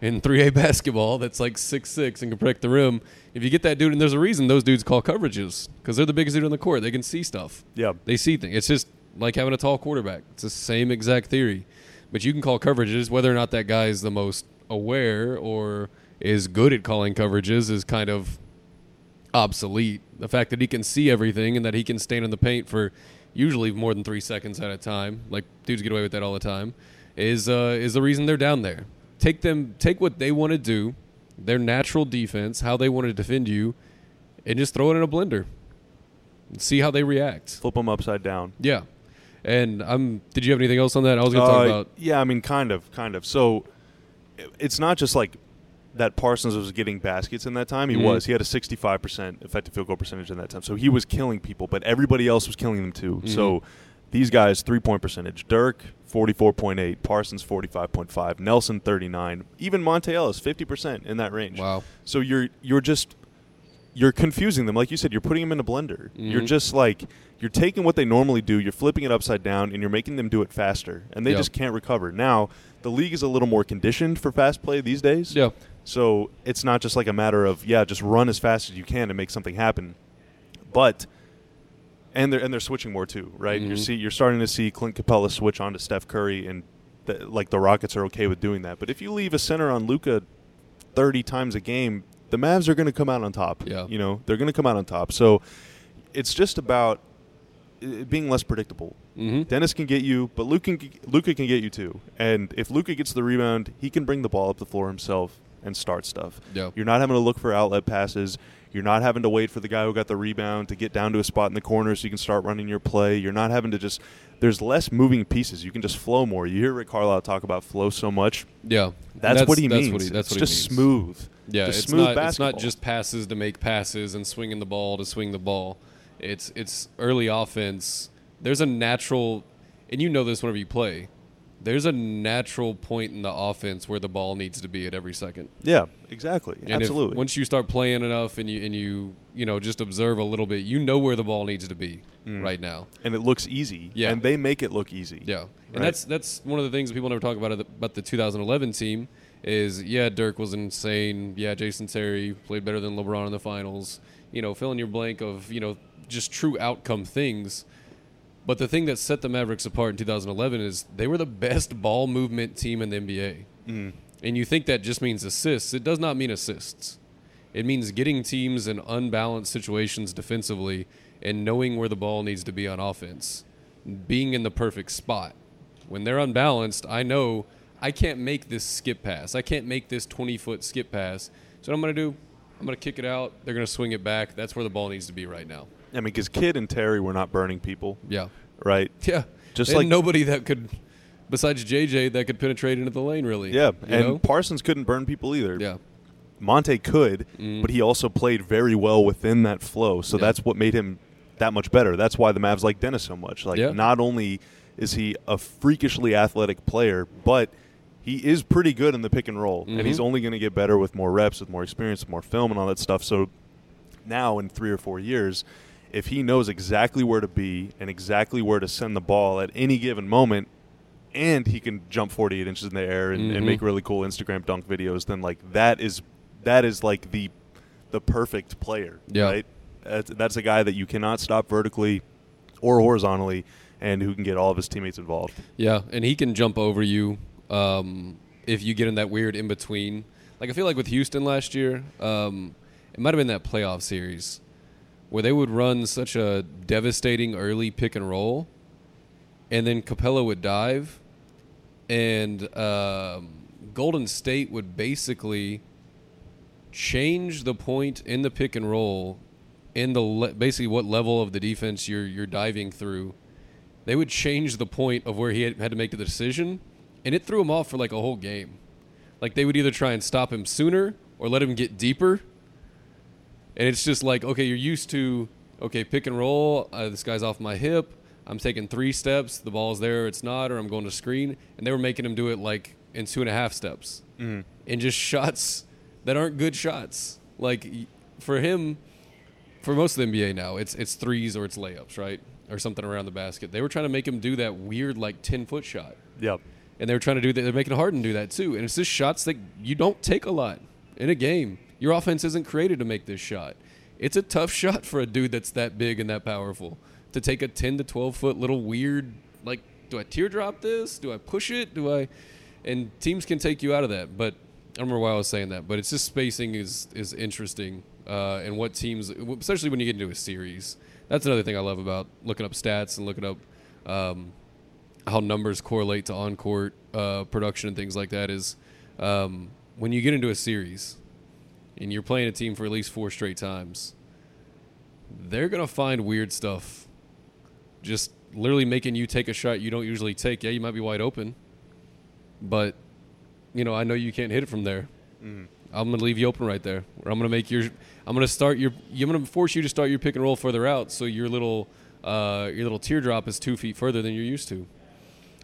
in [laughs] 3A basketball that's like six six and can protect the rim. If you get that dude, and there's a reason those dudes call coverages because they're the biggest dude on the court. They can see stuff. Yeah. They see things. It's just like having a tall quarterback. It's the same exact theory. But you can call coverages. Whether or not that guy is the most aware or is good at calling coverages is kind of obsolete. The fact that he can see everything and that he can stand in the paint for usually more than three seconds at a time, like dudes get away with that all the time, is uh, is the reason they're down there. Take them, take what they want to do, their natural defense, how they want to defend you, and just throw it in a blender. And see how they react. Flip them upside down. Yeah. And I'm. Did you have anything else on that? I was going to talk Uh, about. Yeah, I mean, kind of, kind of. So it's not just like that Parsons was getting baskets in that time. He Mhm. was. He had a 65% effective field goal percentage in that time. So he was killing people, but everybody else was killing them too. Mhm. So these guys, three point percentage. Dirk, 44.8. Parsons, 45.5. Nelson, 39. Even Monta Ellis, 50% in that range. Wow. So you're you're just you're confusing them, like you said. You're putting them in a blender. You're Mhm. just like you're taking what they normally do, you're flipping it upside down, and you're making them do it faster, and they Yep. just can't recover. Now the league is a little more conditioned for fast play these days. Yeah. So it's not just like a matter of yeah, just run as fast as you can and make something happen, but and they're and they're switching more too, right? You're Mhm. see you're starting to see Clint Capela switch on to Steph Curry, and the, like the Rockets are okay with doing that. But if you leave a center on Luka thirty times a game, the Mavs are going to come out on top. Yeah. you know they're going to come out on top. So it's just about being less predictable. Mm-hmm. Dennis can get you, but Luka can, Luka can get you too. And if Luka gets the rebound, he can bring the ball up the floor himself and start stuff. You're not having to look for outlet passes. You're not having to wait for the guy who got the rebound to get down to a spot in the corner so you can start running your play. You're not having to just. There's less moving pieces. You can just flow more. You hear Rick Carlisle talk about flow so much. Yeah. That's, what he that's means. What he, that's it's what just he means. smooth. Yeah, Just it's smooth not. It's not just passes to make passes and swinging the ball to swing the ball. It's it's early offense. There's a natural, and you know this whenever you play. There's a natural point in the offense where the ball needs to be at every second. Yeah, exactly. And Absolutely. once you start playing enough and you and you you know just observe a little bit, you know where the ball needs to be Mm. right now. and it looks easy. Yeah. And they make it look easy. Yeah, and that's that's one of the things that people never talk about about the 2011 team is yeah, Dirk was insane. Yeah, Jason Terry played better than LeBron in the finals. You know, fill in your blank of you know just true outcome things. But the thing that set the Mavericks apart in 2011 is they were the best ball movement team in the NBA. Mm. And you think that just means assists. It does not mean assists. It means getting teams in unbalanced situations defensively and knowing where the ball needs to be on offense. Being in the perfect spot. When they're unbalanced, I know I can't make this skip pass. I can't make this 20 foot skip pass. So what I'm going to do, I'm going to kick it out. They're going to swing it back. That's where the ball needs to be right now. I mean, because Kid and Terry were not burning people, Yeah. right? [laughs] Yeah. Just like- nobody that could, besides JJ, that could penetrate into the lane, really. Yeah. And know? Parsons couldn't burn people either. Yeah. Monta could, Mm. but he also played very well within that flow. So Yeah. that's what made him that much better. That's why the Mavs like Dennis so much. Like, Yeah. not only is he a freakishly athletic player, but he is pretty good in the pick and roll, and he's Mhm. only going to get better with more reps, with more experience, with more film, and all that stuff. So now, in three or four years, if he knows exactly where to be and exactly where to send the ball at any given moment, and he can jump 48 inches in the air and, and Mhm. make really cool Instagram dunk videos, then like that is that is like the the perfect player. Yeah. Right. That's, that's a guy that you cannot stop vertically or horizontally, and who can get all of his teammates involved. Yeah, and he can jump over you um, if you get in that weird in between. Like I feel like with Houston last year, um, it might have been that playoff series where they would run such a devastating early pick and roll, and then Capela would dive, and um, Golden State would basically change the point in the pick and roll in the le- basically what level of the defense you're you're diving through they would change the point of where he had, had to make the decision, and it threw him off for like a whole game. Like they would either try and stop him sooner or let him get deeper. And it's just like, okay, you're used to, okay, pick and roll. Uh, this guy's off my hip. I'm taking three steps. The ball's there. It's not, or I'm going to screen. And they were making him do it like in two and a half steps, Mm-hmm. and just shots that aren't good shots. Like for him, for most of the NBA now, it's it's threes or it's layups, right, or something around the basket. They were trying to make him do that weird like ten foot shot, Yep. and they were trying to do that. They're making Harden do that too, and it's just shots that you don't take a lot in a game. Your offense isn't created to make this shot. It's a tough shot for a dude that's that big and that powerful to take a ten to twelve foot little weird like. Do I teardrop this? Do I push it? Do I? And teams can take you out of that, but I don't remember why I was saying that, but it's just spacing is is interesting, uh, and what teams, especially when you get into a series. That's another thing I love about looking up stats and looking up um, how numbers correlate to on court uh, production and things like that. Is um, when you get into a series and you're playing a team for at least four straight times, they're gonna find weird stuff. Just literally making you take a shot you don't usually take. Yeah, you might be wide open, but you know I know you can't hit it from there. Mm-hmm. I'm gonna leave you open right there. Or I'm gonna make your. I'm gonna start your. I'm gonna force you to start your pick and roll further out, so your little, uh, your little teardrop is two feet further than you're used to.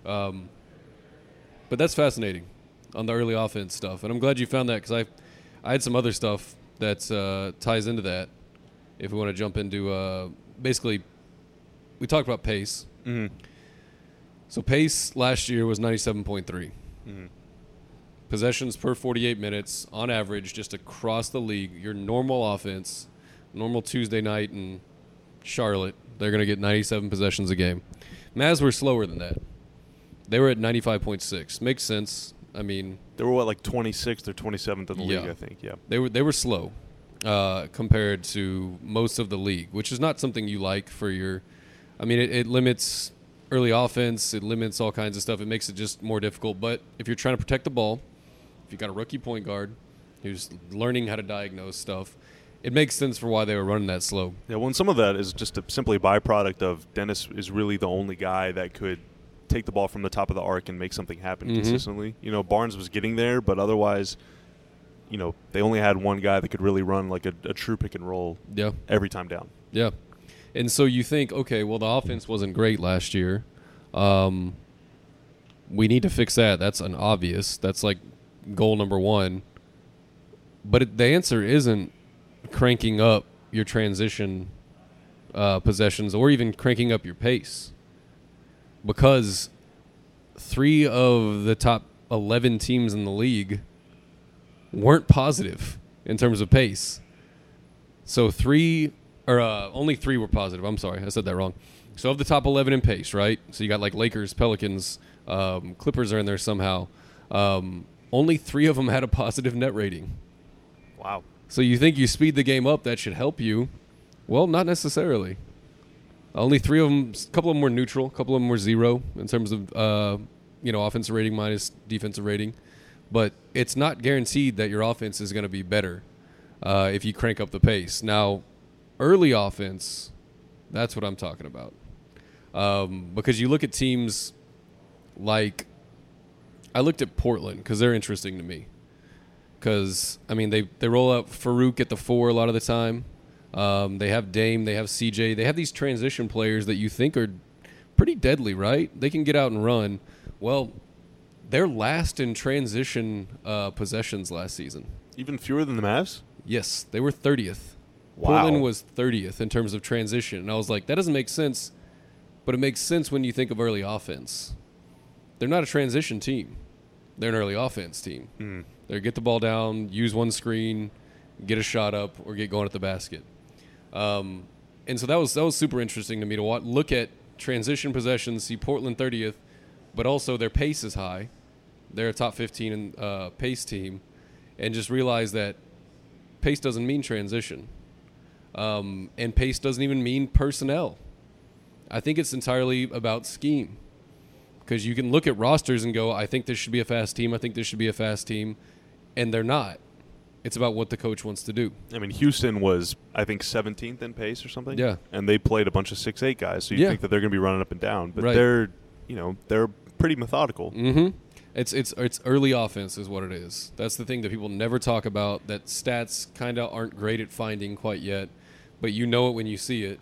Um, but that's fascinating on the early offense stuff, and I'm glad you found that because I, I had some other stuff that uh, ties into that. If we want to jump into, uh, basically, we talked about pace. Mm-hmm. So pace last year was 97.3 Mm-hmm. possessions per 48 minutes on average just across the league your normal offense normal tuesday night in charlotte they're going to get 97 possessions a game mavs were slower than that they were at 95.6 makes sense i mean They were what like 26th or 27th in the Yeah. league, I think. Yeah. they were they were slow uh, compared to most of the league, which is not something you like for your. I mean, it, it limits early offense. It limits all kinds of stuff. It makes it just more difficult. But if you're trying to protect the ball, if you've got a rookie point guard who's learning how to diagnose stuff, it makes sense for why they were running that slow. Yeah, well, and some of that is just a simply byproduct of Dennis is really the only guy that could take the ball from the top of the arc and make something happen Mhm. consistently. You know, Barnes was getting there, but otherwise, you know, they only had one guy that could really run like a, a true pick and roll Yeah. every time down. Yeah. And so you think, okay, well, the offense wasn't great last year. Um, we need to fix that. That's an obvious. That's like goal number one. But it, the answer isn't cranking up your transition uh, possessions or even cranking up your pace, because three of the top eleven teams in the league weren't positive in terms of pace. So three or uh, only three were positive. I'm sorry, I said that wrong. So of the top 11 in pace, right? So you got like Lakers, Pelicans, um, Clippers are in there somehow. Um, only three of them had a positive net rating. Wow. So you think you speed the game up, that should help you? Well, not necessarily. Only three of them, a couple of them were neutral, a couple of them were zero in terms of uh, you know offensive rating minus defensive rating. But it's not guaranteed that your offense is going to be better uh, if you crank up the pace. Now, early offense, that's what I'm talking about. Um, because you look at teams like I looked at Portland because they're interesting to me. Because I mean, they they roll out Farouq at the four a lot of the time. Um, they have Dame, they have CJ, they have these transition players that you think are pretty deadly, right? They can get out and run. Well, they're last in transition uh, possessions last season. Even fewer than the Mavs? Yes, they were 30th. Wow. Portland was 30th in terms of transition. And I was like, that doesn't make sense, but it makes sense when you think of early offense. They're not a transition team, they're an early offense team. Mm. They get the ball down, use one screen, get a shot up, or get going at the basket. Um, and so that was that was super interesting to me to wa- look at transition possessions, see Portland 30th, but also their pace is high. They're a top 15 in, uh, pace team, and just realize that pace doesn't mean transition, um, and pace doesn't even mean personnel. I think it's entirely about scheme, because you can look at rosters and go, "I think this should be a fast team. I think this should be a fast team," and they're not. It's about what the coach wants to do. I mean, Houston was, I think, 17th in pace or something. Yeah. And they played a bunch of six eight guys, so you Yeah. think that they're going to be running up and down, but Right. they're, you know, they're pretty methodical. Mm-hmm. It's it's it's early offense is what it is. That's the thing that people never talk about. That stats kind of aren't great at finding quite yet, but you know it when you see it,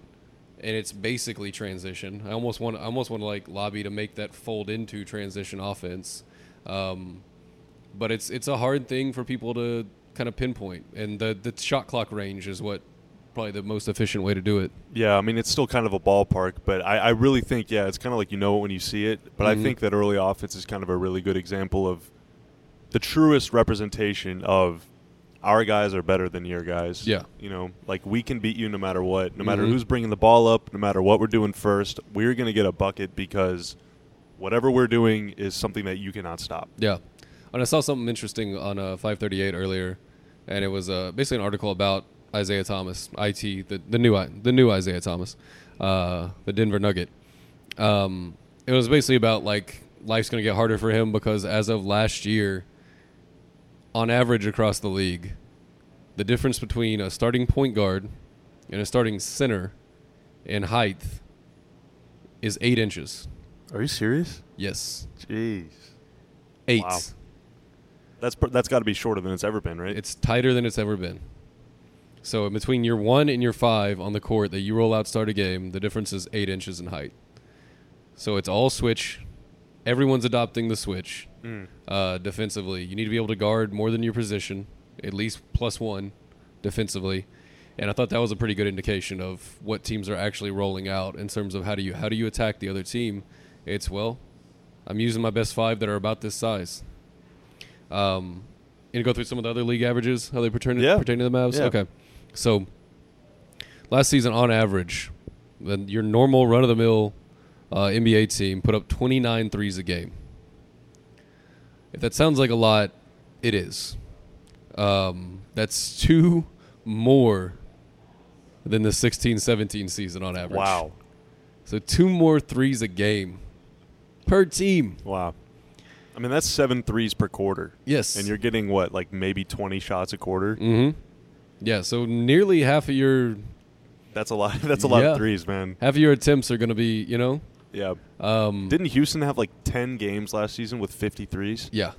and it's basically transition. I almost want I almost want to like lobby to make that fold into transition offense, um, but it's it's a hard thing for people to kind of pinpoint, and the the shot clock range is what probably the most efficient way to do it. Yeah, I mean, it's still kind of a ballpark, but I, I really think, yeah, it's kind of like you know it when you see it. But Mhm. I think that early offense is kind of a really good example of the truest representation of our guys are better than your guys. Yeah. You know, like we can beat you no matter what, no matter Mhm. who's bringing the ball up, no matter what we're doing first, we're going to get a bucket because whatever we're doing is something that you cannot stop. Yeah, and I saw something interesting on uh, 538 earlier, and it was uh, basically an article about Isaiah Thomas, IT, the the new the new Isaiah Thomas, uh, the Denver Nugget. Um, it was basically about like life's going to get harder for him because as of last year, on average across the league, the difference between a starting point guard and a starting center in height is eight inches. Are you serious? Yes, Jeez. eight. Wow. That's that's got to be shorter than it's ever been, right? It's tighter than it's ever been. So between your one and your five on the court that you roll out start a game, the difference is eight inches in height. So it's all switch. Everyone's adopting the switch Mm. uh, defensively. You need to be able to guard more than your position, at least plus one defensively. And I thought that was a pretty good indication of what teams are actually rolling out in terms of how do you how do you attack the other team. It's well, I'm using my best five that are about this size. Um, to go through some of the other league averages, how they pertain, Yeah. pertain to the Mavs. Yeah. Okay, so last season on average, then your normal run of the mill uh, NBA team put up 29 threes a game. If that sounds like a lot, it is. Um, that's two more than the 16 17 season on average. Wow. So two more threes a game per team. Wow. I mean, that's seven threes per quarter. Yes. And you're getting what, like maybe 20 shots a quarter? Mm hmm. Yeah, so nearly half of your That's a lot. [laughs] That's a lot Yeah. of threes, man. half of your attempts are going to be, you know, Yeah. um, Didn't Houston have like 10 games last season with 50 threes? Yeah.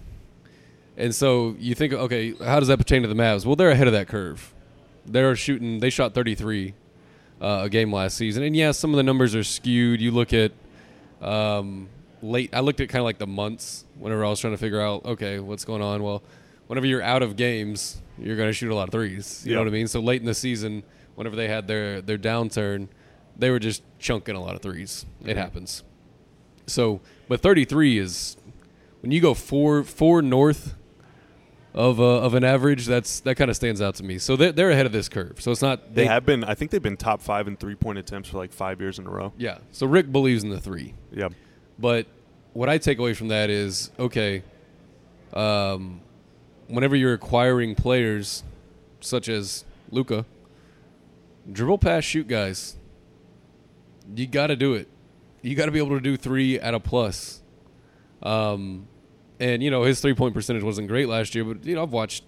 And so you think, okay, how does that pertain to the Mavs? Well, they're ahead of that curve. They're shooting. They shot 33 uh, a game last season, and yeah, some of the numbers are skewed. You look at, um, late. I looked at kind of like the months whenever I was trying to figure out, okay, what's going on. Well, whenever you're out of games, you're going to shoot a lot of threes. You know what I mean? So late in the season, whenever they had their their downturn, they were just chunking a lot of 3s It Mhm. happens. So, but 33 is when you go four four north of uh, of an average. That's that kind of stands out to me. So they're, they're ahead of this curve. So it's not They have been. I think they've been top five in three point attempts for like five years in a row. Yeah. So Rick believes in the three. Yeah. But what I take away from that is okay. Um, whenever you're acquiring players such as Luka, dribble pass, shoot guys. You got to do it. You got to be able to do three at a plus. Um, and you know his three point percentage wasn't great last year, but you know I've watched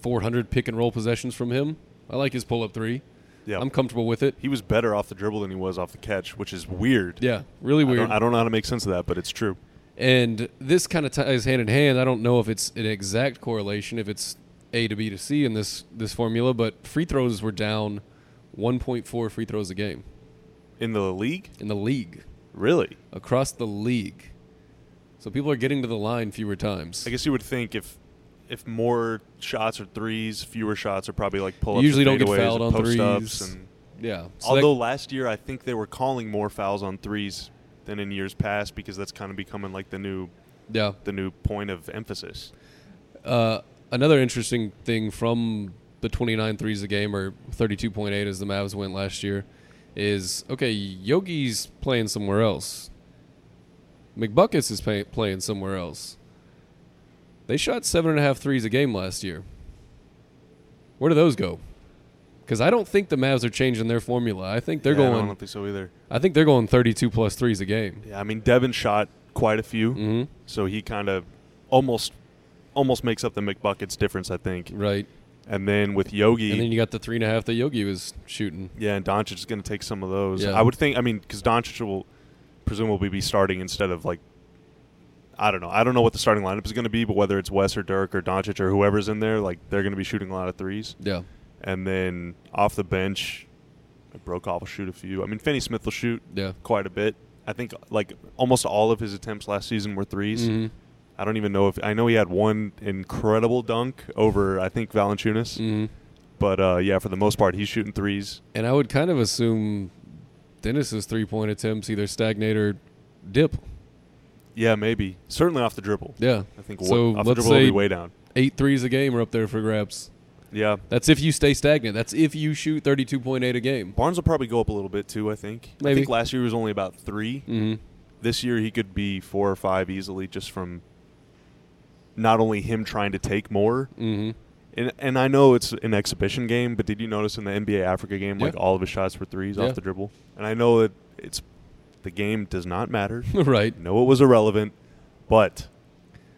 400 pick and roll possessions from him. I like his pull up three. Yeah. I'm comfortable with it. he was better off the dribble than he was off the catch, which is weird. Yeah, really I weird. don't, I don't know how to make sense of that, but it's true. And this kind of ties hand in hand. I don't know if it's an exact correlation, if it's A to B to C in this this formula, but free throws were down 1.4 free throws a game In the league, in the league really? across the league. So people are getting to the line fewer times. I guess you would think if if more shots are threes, fewer shots are probably like pull ups. usually don't get fouled on post threes. and yeah. So that- although last year I think they were calling more fouls on threes than in years past because that's kind of becoming like the new yeah. the new point of emphasis. Uh, another interesting thing from the 29 threes a game, or 32.8 as the Mavs went last year, is okay, Yogi's playing somewhere else. McBuckets is pay- playing somewhere else. They shot seven and a half threes a game last year. Where do those go? Because I don't think the Mavs are changing their formula. I think they're Yeah, I going. don't think so either. I think they're going 32 plus threes a game. Yeah, I mean Devin shot quite a few, hmm so he kind of almost almost makes up the McBuckets difference, I think. Right. And then with Yogi, And then you got the three and a half that Yogi was shooting. yeah, and Doncic is going to take some of those. Yeah. I would think. I mean, because Doncic will presumably be starting instead of like. I don't know. I don't know what the starting lineup is going to be, but whether it's Wes or Dirk or Doncic or whoever's in there, like they're going to be shooting a lot of threes. Yeah. And then off the bench, Broekhoff will shoot a few. I mean, Finney Smith will shoot Yeah. quite a bit. I think like almost all of his attempts last season were 3s Mhm. I don't even know if I know he had one incredible dunk over I think Valanciunas, hmm but uh, yeah, for the most part, he's shooting threes. And I would kind of assume Dennis's three point attempts either stagnate or dip. Yeah, maybe certainly off the dribble. Yeah. I think So off the let's dribble will say- be way down. Eight threes a game are up there for grabs. Yeah, That's if you stay stagnant. That's if you shoot 32.8 a game. Barnes will probably go up a little bit too. I think. I Maybe. think last year he was only about three. hmm This year he could be four or five easily, just from not only him trying to take more, hmm and and I know it's an exhibition game, but did you notice in the NBA Africa game, like all of his shots were threes Yeah. off the dribble? And I know that it's the game does not matter. [laughs] right. know it was irrelevant, but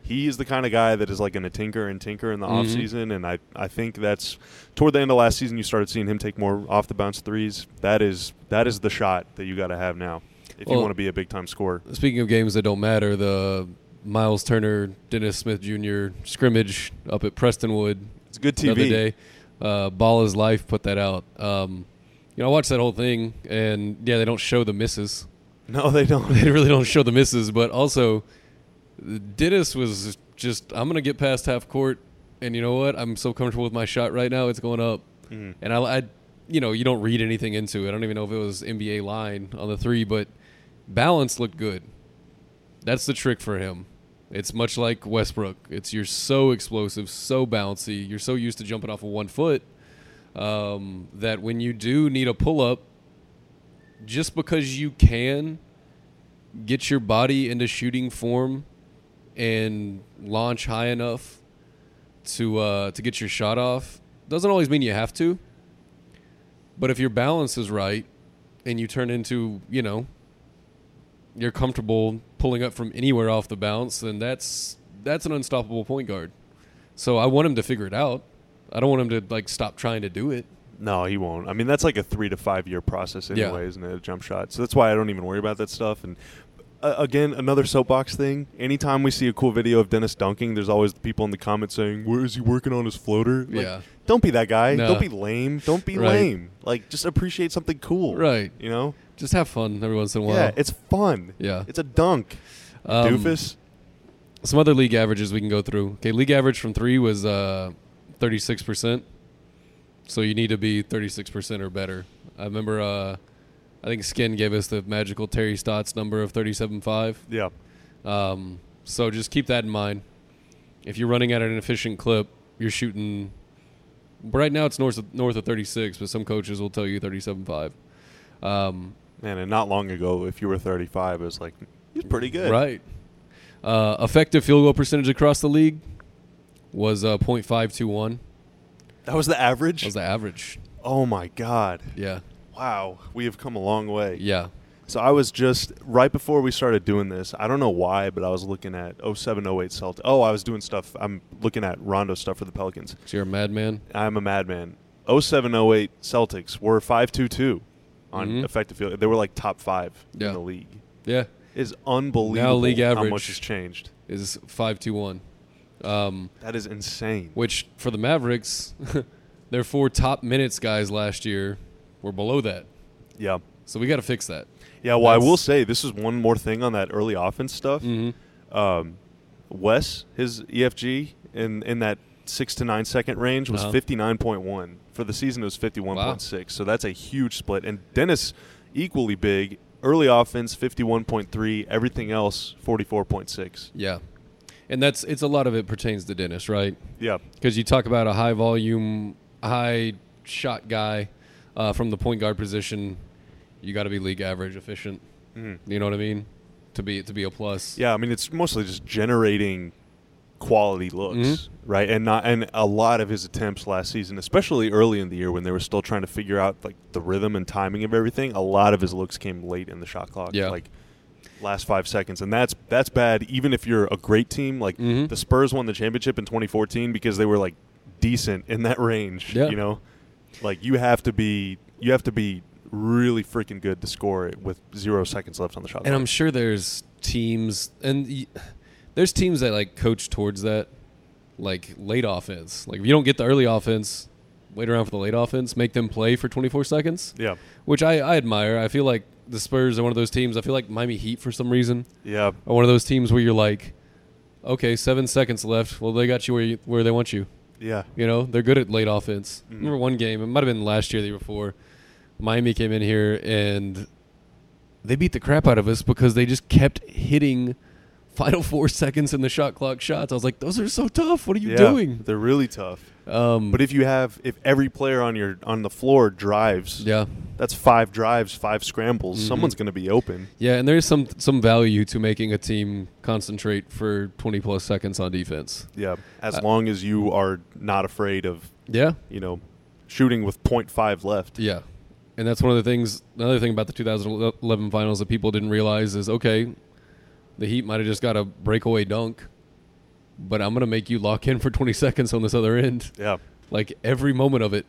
he is the kind of guy that is like going to tinker and tinker in the Mhm. off season, and I I think that's toward the end of last season you started seeing him take more off the bounce threes. That is that is the shot that you got to have now if you want to be a big time scorer. Speaking of games that don't matter, the Myles Turner, Dennis Smith Jr. scrimmage up at Prestonwood It's good the other day. Uh, Ball is Life put that out. Um, you know, I watched that whole thing, and yeah, they don't show the misses. [laughs] No, they don't. they really don't show the misses, but also Dennis was just I'm gonna get past half court, and you know what? I'm so comfortable with my shot right now; it's going up, Mhm. and I, I, you know, you don't read anything into it. I don't even know if it was NBA line on the three, but balance looked good. That's the trick for him. It's much like Westbrook. It's you're so explosive, so bouncy. You're so used to jumping off of one foot um, that when you do need a pull up, just because you can get your body into shooting form and launch high enough to uh, to get your shot off doesn't always mean you have to. But if your balance is right and you turn into, you know, you're comfortable pulling up from anywhere off the bounce, then that's that's an unstoppable point guard. So I want him to figure it out. I don't want him to like stop trying to do it. No, he won't. I mean, that's like a three to five year process Yeah. anyway, isn't it? A jump shot. So that's why I don't even worry about that stuff. And uh, again, another soapbox thing. Anytime we see a cool video of Dennis dunking, there's always people in the comments saying, "Where is he working on his floater?" Like, Yeah. Don't be that guy. No. Don't be lame. Don't be Right. lame. Like, just appreciate something cool. Right. You know? Just have fun every once in a while. Yeah, it's fun. Yeah. It's a dunk. Um, Doofus. Some other league averages we can go through. Okay, league average from three was uh, 36%. So you need to be 36% or better. I remember, uh, I think Skin gave us the magical Terry Stotts number of 37.5. Yeah. Um, so just keep that in mind. If you're running at an efficient clip, you're shooting. Right now it's north of, north of 36, but some coaches will tell you 37.5. Um, Man, and not long ago, if you were 35, it was like he's pretty good. Right. Uh, effective field goal percentage across the league was uh, .521. That was the average. That was the average. oh my god! Yeah. Wow, we have come a long way. Yeah. So I was just right before we started doing this. I don't know why, but I was looking at 07, 08 Celtics. Oh, I was doing stuff. I'm looking at Rondo stuff for the Pelicans. So you're a madman. I'm a madman. 07, 08 Celtics were 5-2-2 on Mhm. effective field. They were like top five Yeah. in the league. Yeah. is unbelievable Now league average how much has changed. Is 521. Um, That is insane. which for the Mavericks, [laughs] their four top minutes guys last year were below that. Yeah. So we got to fix that. Yeah, well, I will say this is one more thing on that early offense stuff. Mm-hmm. Um, Wes, his EFG in in that six to nine second range was Uh-huh. fifty nine point one for the season. It was fifty one point six. So that's a huge split. And Dennis, equally big, early offense fifty one point three. Everything else forty four point six. Yeah. And that's it's a lot of it pertains to Dennis, right? Yeah, Because you talk about a high volume, high shot guy uh, from the point guard position, you got to be league average efficient. Mhm. You know what I mean? To be to be a plus. yeah. I mean, it's mostly just generating quality looks, Mhm. right? And not and a lot of his attempts last season, especially early in the year when they were still trying to figure out like the rhythm and timing of everything. A lot of his looks came late in the shot clock, Yeah. like last five seconds, and that's that's bad. Even if you're a great team, like Mhm. the Spurs won the championship in 2014 because they were like decent in that range. Yeah. You know, like you have to be you have to be really freaking good to score it with zero seconds left on the shot And clock. I'm sure there's teams and y- there's teams that like coach towards that, like late offense. Like if you don't get the early offense, wait around for the late offense, make them play for 24 seconds, yeah, which I, I admire. I feel like the Spurs are one of those teams. I feel like Miami Heat for some reason yeah, are one of those teams where you're like, okay, seven seconds left. Well, they got you where you, where they want you. yeah. You know, they're good at late offense. Mhm. Remember one game? It might have been last year, the year before. Miami came in here and they beat the crap out of us because they just kept hitting [laughs] final four seconds in the shot clock shots. I was like, those are so tough. What are you yeah. doing? They're really tough. Um, But if you have if every player on your on the floor drives, yeah, that's five drives, five scrambles. Mhm. Someone's going to be open. yeah, and there's some some value to making a team concentrate for 20 plus seconds on defense. Yeah, as Uh, long as you are not afraid of Yeah, you know shooting with 0.5 left. Yeah. And that's one of the things, another thing about the 2011 finals that people didn't realize is okay, the Heat might have just got a breakaway dunk, but I'm going to make you lock in for 20 seconds on this other end. Yeah, Like every moment of it.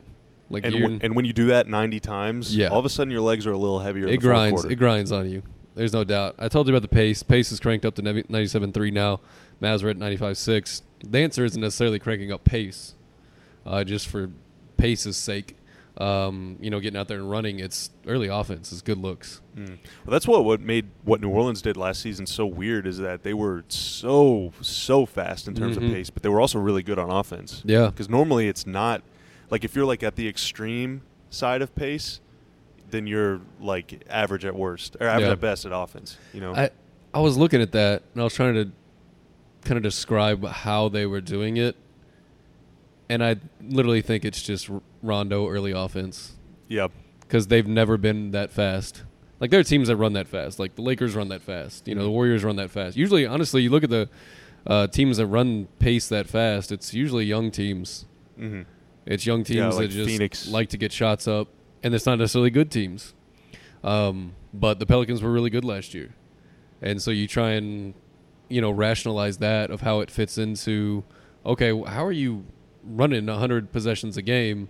Like and w- and when you do that 90 times, Yeah. all of a sudden your legs are a little heavier. it grinds. It grinds on you. There's no doubt. I told you about the pace. Pace is cranked up to 97.3 now. Mavs are at 95.6. The answer isn't necessarily cranking up pace, uh, just for pace's sake. Um, you know, getting out there and running. It's early offense. It's good looks. Mm. Well, that's what what made what New Orleans did last season so weird is that they were so so fast in terms Mhm. of pace, but they were also really good on offense. Yeah. because normally it's not like if you're like at the extreme side of pace, then you're like average at worst or average Yeah. at best at offense. You know, I I was looking at that and I was trying to kind of describe how they were doing it, and I literally think it's just Rondo early offense yeah, because they've never been that fast. Like there are teams that run that fast. Like the Lakers run that fast. You know, the Warriors run that fast. Usually, honestly, you look at the uh, teams that run pace that fast. It's usually young teams. hmm It's young teams Yeah, that just Phoenix. like to get shots up, and it's not necessarily good teams. Um, but the Pelicans were really good last year, and so you try and you know rationalize that of how it fits into okay, how are you running hundred possessions a game?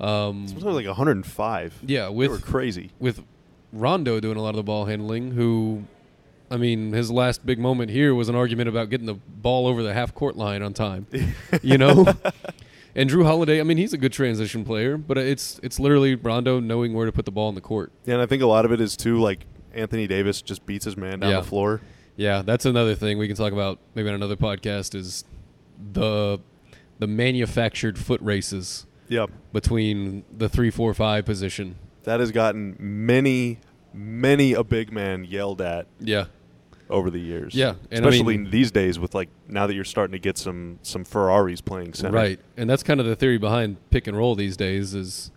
Um, sometimes like 105. yeah, they with were crazy. with Rondo doing a lot of the ball handling, who, I mean, his last big moment here was an argument about getting the ball over the half court line on time. [laughs] you know, and Jrue Holiday. I mean, he's a good transition player, but it's it's literally Rondo knowing where to put the ball in the court. Yeah, and I think a lot of it is too like Anthony Davis just beats his man down Yeah. the floor. Yeah, that's another thing we can talk about maybe on another podcast is the the manufactured foot races Yep. between the three, four, five position. That has gotten many, many a big man yelled at Yeah, over the years. Yeah, and I especially mean- these days with like now that you're starting to get some some Ferraris playing center. right. And that's kind of the theory behind pick and roll these days. Is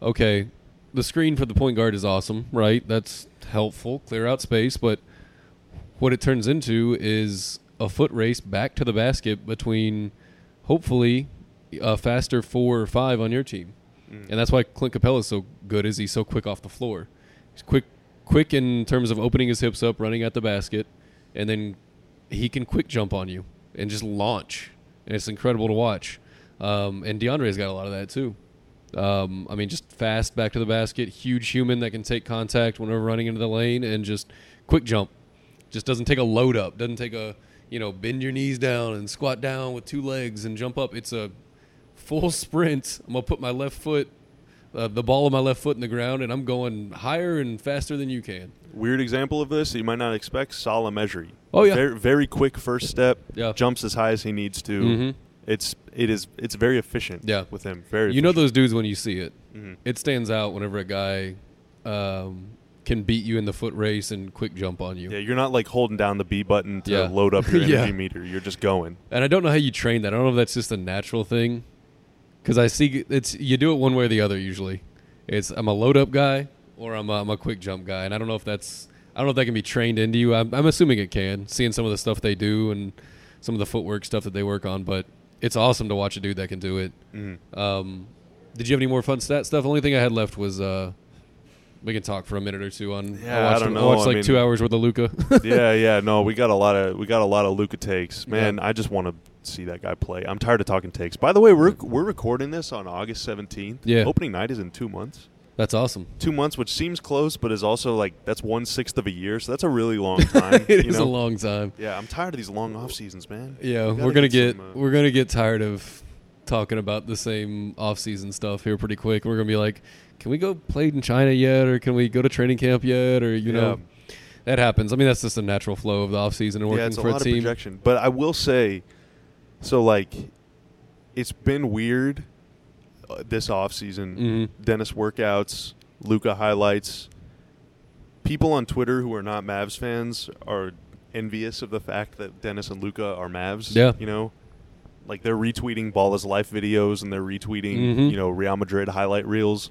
okay, the screen for the point guard is awesome, right? That's helpful, clear out space, but what it turns into is a foot race back to the basket between hopefully a faster four or five on your team. Mm. And that's why Clint Capela is so good is he's so quick off the floor. He's quick quick in terms of opening his hips up, running at the basket, and then he can quick jump on you and just launch. And it's incredible to watch. Um, and DeAndre's got a lot of that too. Um, I mean, just fast back to the basket, huge human that can take contact whenever running into the lane and just quick jump. Just doesn't take a load up, doesn't take a, you know, bend your knees down and squat down with two legs and jump up. It's a full sprint. I'm going to put my left foot, uh, the ball of my left foot in the ground, and I'm going higher and faster than you can. Weird example of this you might not expect. Salah Mejri. Oh, yeah. Very, very quick first step. Yeah. Jumps as high as he needs to. Mm-hmm. It's it is it's very efficient. Yeah. With him, very. You know those dudes when you see it. Mhm. It stands out whenever a guy um, can beat you in the foot race and quick jump on you. Yeah, you're not like holding down the B button to Yeah. load up [laughs] your energy Yeah. meter. You're just going. And I don't know how you train that. I don't know if that's just a natural thing. Because I see it's you do it one way or the other usually. It's I'm a load up guy or I'm a, I'm a quick jump guy, and I don't know if that's I don't know if that can be trained into you. I'm, I'm assuming it can. Seeing some of the stuff they do and some of the footwork stuff that they work on, but it's awesome to watch a dude that can do it. Mhm. Um, did you have any more fun stat stuff? The only thing I had left was uh, we can talk for a minute or two on. Yeah, I I don't I know. watched I like mean- two hours worth of Luka. [laughs] yeah, yeah. No, we got a lot of we got a lot of Luka takes. Man, Yeah. I just want to see that guy play. I'm tired of talking takes. By the way, we're we're recording this on August 17th. Yeah. Opening night is in two months. That's awesome. Two months, which seems close, but is also like that's one sixth of a year. So that's a really long [laughs] time. it is know? a long time. Yeah, I'm tired of these long off seasons, man. Yeah, we're gonna get, some, uh, we're gonna get tired of talking about the same off-season stuff here pretty quick. We're gonna be like, can we go play in China yet, or can we go to training camp yet, or you know, that happens. I mean, that's just a natural flow of the off-season and working yeah, it's a for lot a team. of projection. But I will say, so like, it's been weird uh, this off season. Mhm. Dennis workouts, Luka highlights. People on Twitter who are not Mavs fans are envious of the fact that Dennis and Luka are Mavs. Yeah. you know, like they're retweeting Ball is Life videos and they're retweeting Mhm. you know Real Madrid highlight reels.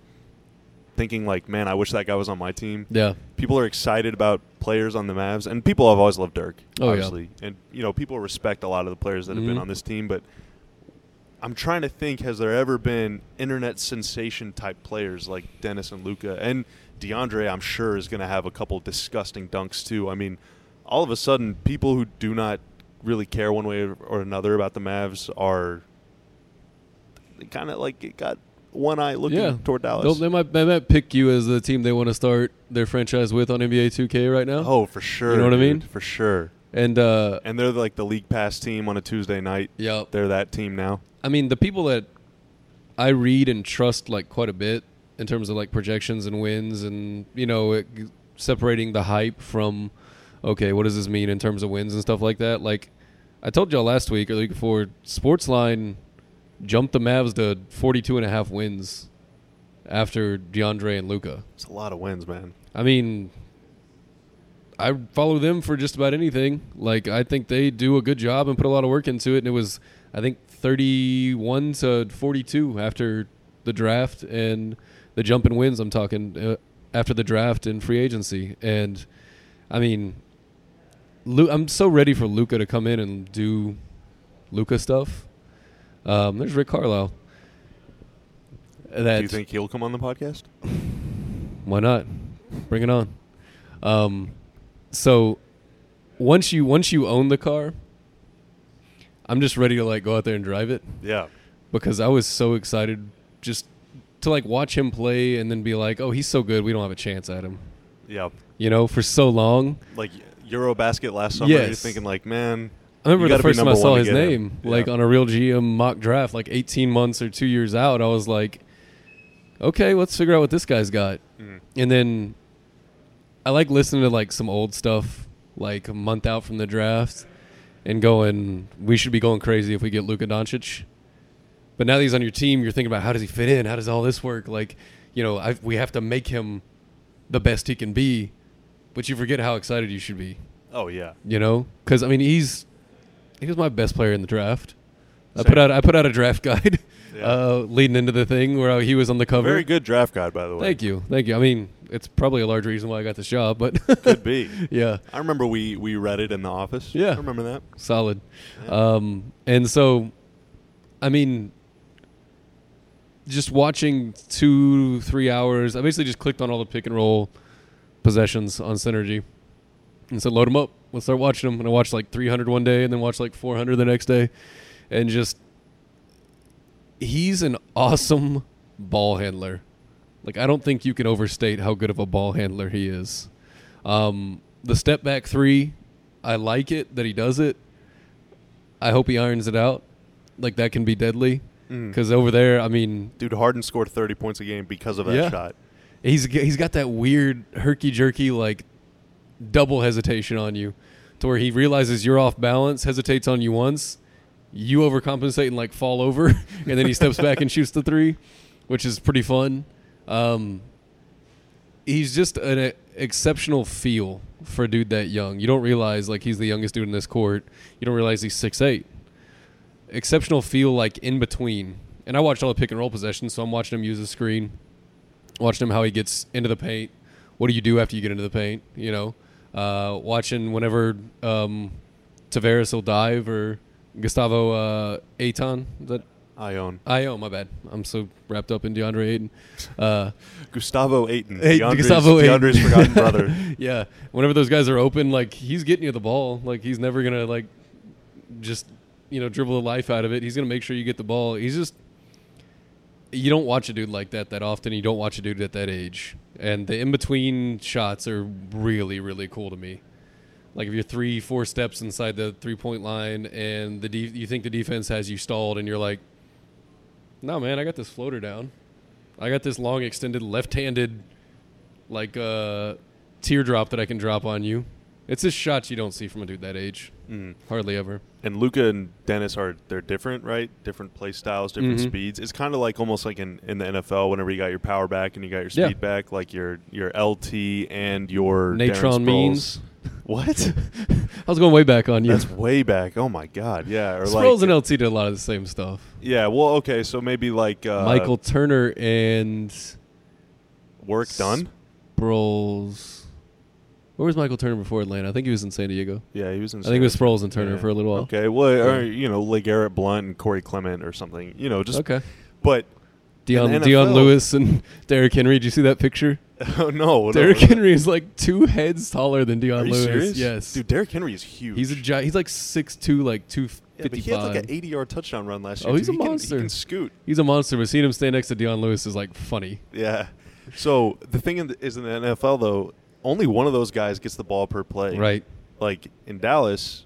Thinking like, man, I wish that guy was on my team Yeah, people are excited about players on the Mavs, and people have always loved Dirk, Oh, yeah. obviously, and you know people respect a lot of the players that have been Mhm. on this team. But I'm trying to think: has there ever been internet sensation type players like Dennis and Luka and DeAndre? I'm sure is going to have a couple disgusting dunks too. I mean, all of a sudden, people who do not really care one way or another about the Mavs are kind of like it got one eye looking yeah. toward They'll- Dallas. They might, they might pick you as the team they want to start their franchise with on NBA 2K right now. Oh, for sure. You know what I mean? For sure. and uh, And they're like the league pass team on a Tuesday night. yeah, They're that team now. I mean, the people that I read and trust like quite a bit in terms of like projections and wins, and you know, it, separating the hype from okay, what does this mean in terms of wins and stuff like that. Like I told y'all last week or the week before, Sportsline jumped the Mavs to 42 and a half wins after DeAndre and Luka. It's a lot of wins, man. I mean, I follow them for just about anything. Like I think they do a good job and put a lot of work into it. And it was, I think, thirty-one to forty-two after the draft and the jump in wins. I'm talking uh, after the draft and free agency. And I mean, Lu- I'm so ready for Luka to come in and do Luka stuff. Um, there's Rick Carlisle. Do you think he'll come on the podcast? why not? Bring it on. Um, so once you once you own the car, I'm just ready to like go out there and drive it Yeah. because I was so excited just to like watch him play and then be like, oh, he's so good, we don't have a chance at him. Yeah. You know, for so long. Like Eurobasket last summer, you're Yes. thinking like, man, I remember the first time I saw his name, like on a RealGM mock draft, like 18 months or two years out. I was like, okay, let's figure out what this guy's got. Mhm. And then I like listening to like some old stuff like a month out from the draft, and going, we should be going crazy if we get Luka Doncic. But now that he's on your team, you're thinking about how does he fit in? How does all this work? Like, you know, i we have to make him the best he can be, but you forget how excited you should be. Oh yeah. You know, because I mean, he's he was my best player in the draft. I put out I put out a draft [laughs] guide Yeah. uh, leading into the thing where he was on the cover. Very good draft guide, by the way. Thank you, thank you. I mean, it's probably a large reason why I got this job, but [laughs] Could be. yeah, I remember we we read it in the office. Yeah. I remember that. solid. Yeah. Um, and so, I mean, just watching two three hours. I basically just clicked on all the pick and roll possessions on Synergy, and said, "Load them up. Let's start watching them." And I watched like 300 one day, and then watched like 400 the next day, and just he's an awesome ball handler. Like I don't think you can overstate how good of a ball handler he is. Um, the step back three, I like it that he does it. I hope he irons it out. Like that can be deadly Mm. because over there, I mean, Dude, Harden scored 30 points a game because of that Yeah. shot. He's, he's got that weird herky jerky like double hesitation on you, to where he realizes you're off balance, hesitates on you once, you overcompensate and like fall over, [laughs] and then he steps back and shoots the three, which is pretty fun. Um, he's just an e- exceptional feel for a dude that young. You don't realize like he's the youngest dude in this court. You don't realize he's six eight. Exceptional feel like in between. And I watched all the pick and roll possessions, so I'm watching him use the screen, watching him how he gets into the paint. What do you do after you get into the paint? You know, uh, watching whenever um, Tavares will dive or Gustavo uh, Aiton. Is that Ion. Io? My bad. I'm so wrapped up in DeAndre Ayton. Uh, [laughs] Gustavo Aiton. DeAndre's, Gustavo Ayton. DeAndre's forgotten brother. [laughs] yeah, whenever those guys are open, like he's getting you the ball. Like he's never gonna like just you know dribble the life out of it. He's gonna make sure you get the ball. He's just you don't watch a dude like that that often. You don't watch a dude at that age. And the in between shots are really really cool to me. Like if you're three four steps inside the three point line and the de- you think the defense has you stalled and you're like, no man, I got this floater down. I got this long extended left handed like uh, teardrop that I can drop on you. It's just shots you don't see from a dude that age. Mm. Hardly ever. And Luka and Dennis are they're different, right? Different play styles, different Mhm. speeds. It's kind of like almost like in, in the NFL whenever you got your power back and you got your Yeah. speed back, like your your LT and your Natrone Means. [laughs] What? [laughs] I was going way back on you. That's way back. Oh my god, yeah. Or Sproles like and LT did a lot of the same stuff. yeah. Well, okay, so maybe like uh, Michael Turner and work done. Sproles. Where was Michael Turner before Atlanta? I think he was in San Diego. Yeah, he was in. San Diego. I think it was Sproles and Turner yeah. for a little while. Okay, well, or you know, LeGarrette Blount and Corey Clement or something. You know, just okay. but Dion, Dion Lewis and [laughs] Derrick Henry. Did you see that picture? [laughs] oh no, Derrick no. Henry is like two heads taller than Dion Lewis. serious? Yes. dude. Derrick Henry is huge. He's a gi- he's like six two, like two yeah, but he had like an 80-yard touchdown run last oh, year. Oh, he's too. a He can- monster. He can scoot. He's a monster, but seeing him stand next to Dion Lewis is like funny. Yeah. So the thing in the, is in the NFL though, only one of those guys gets the ball per play. Right. Like in Dallas,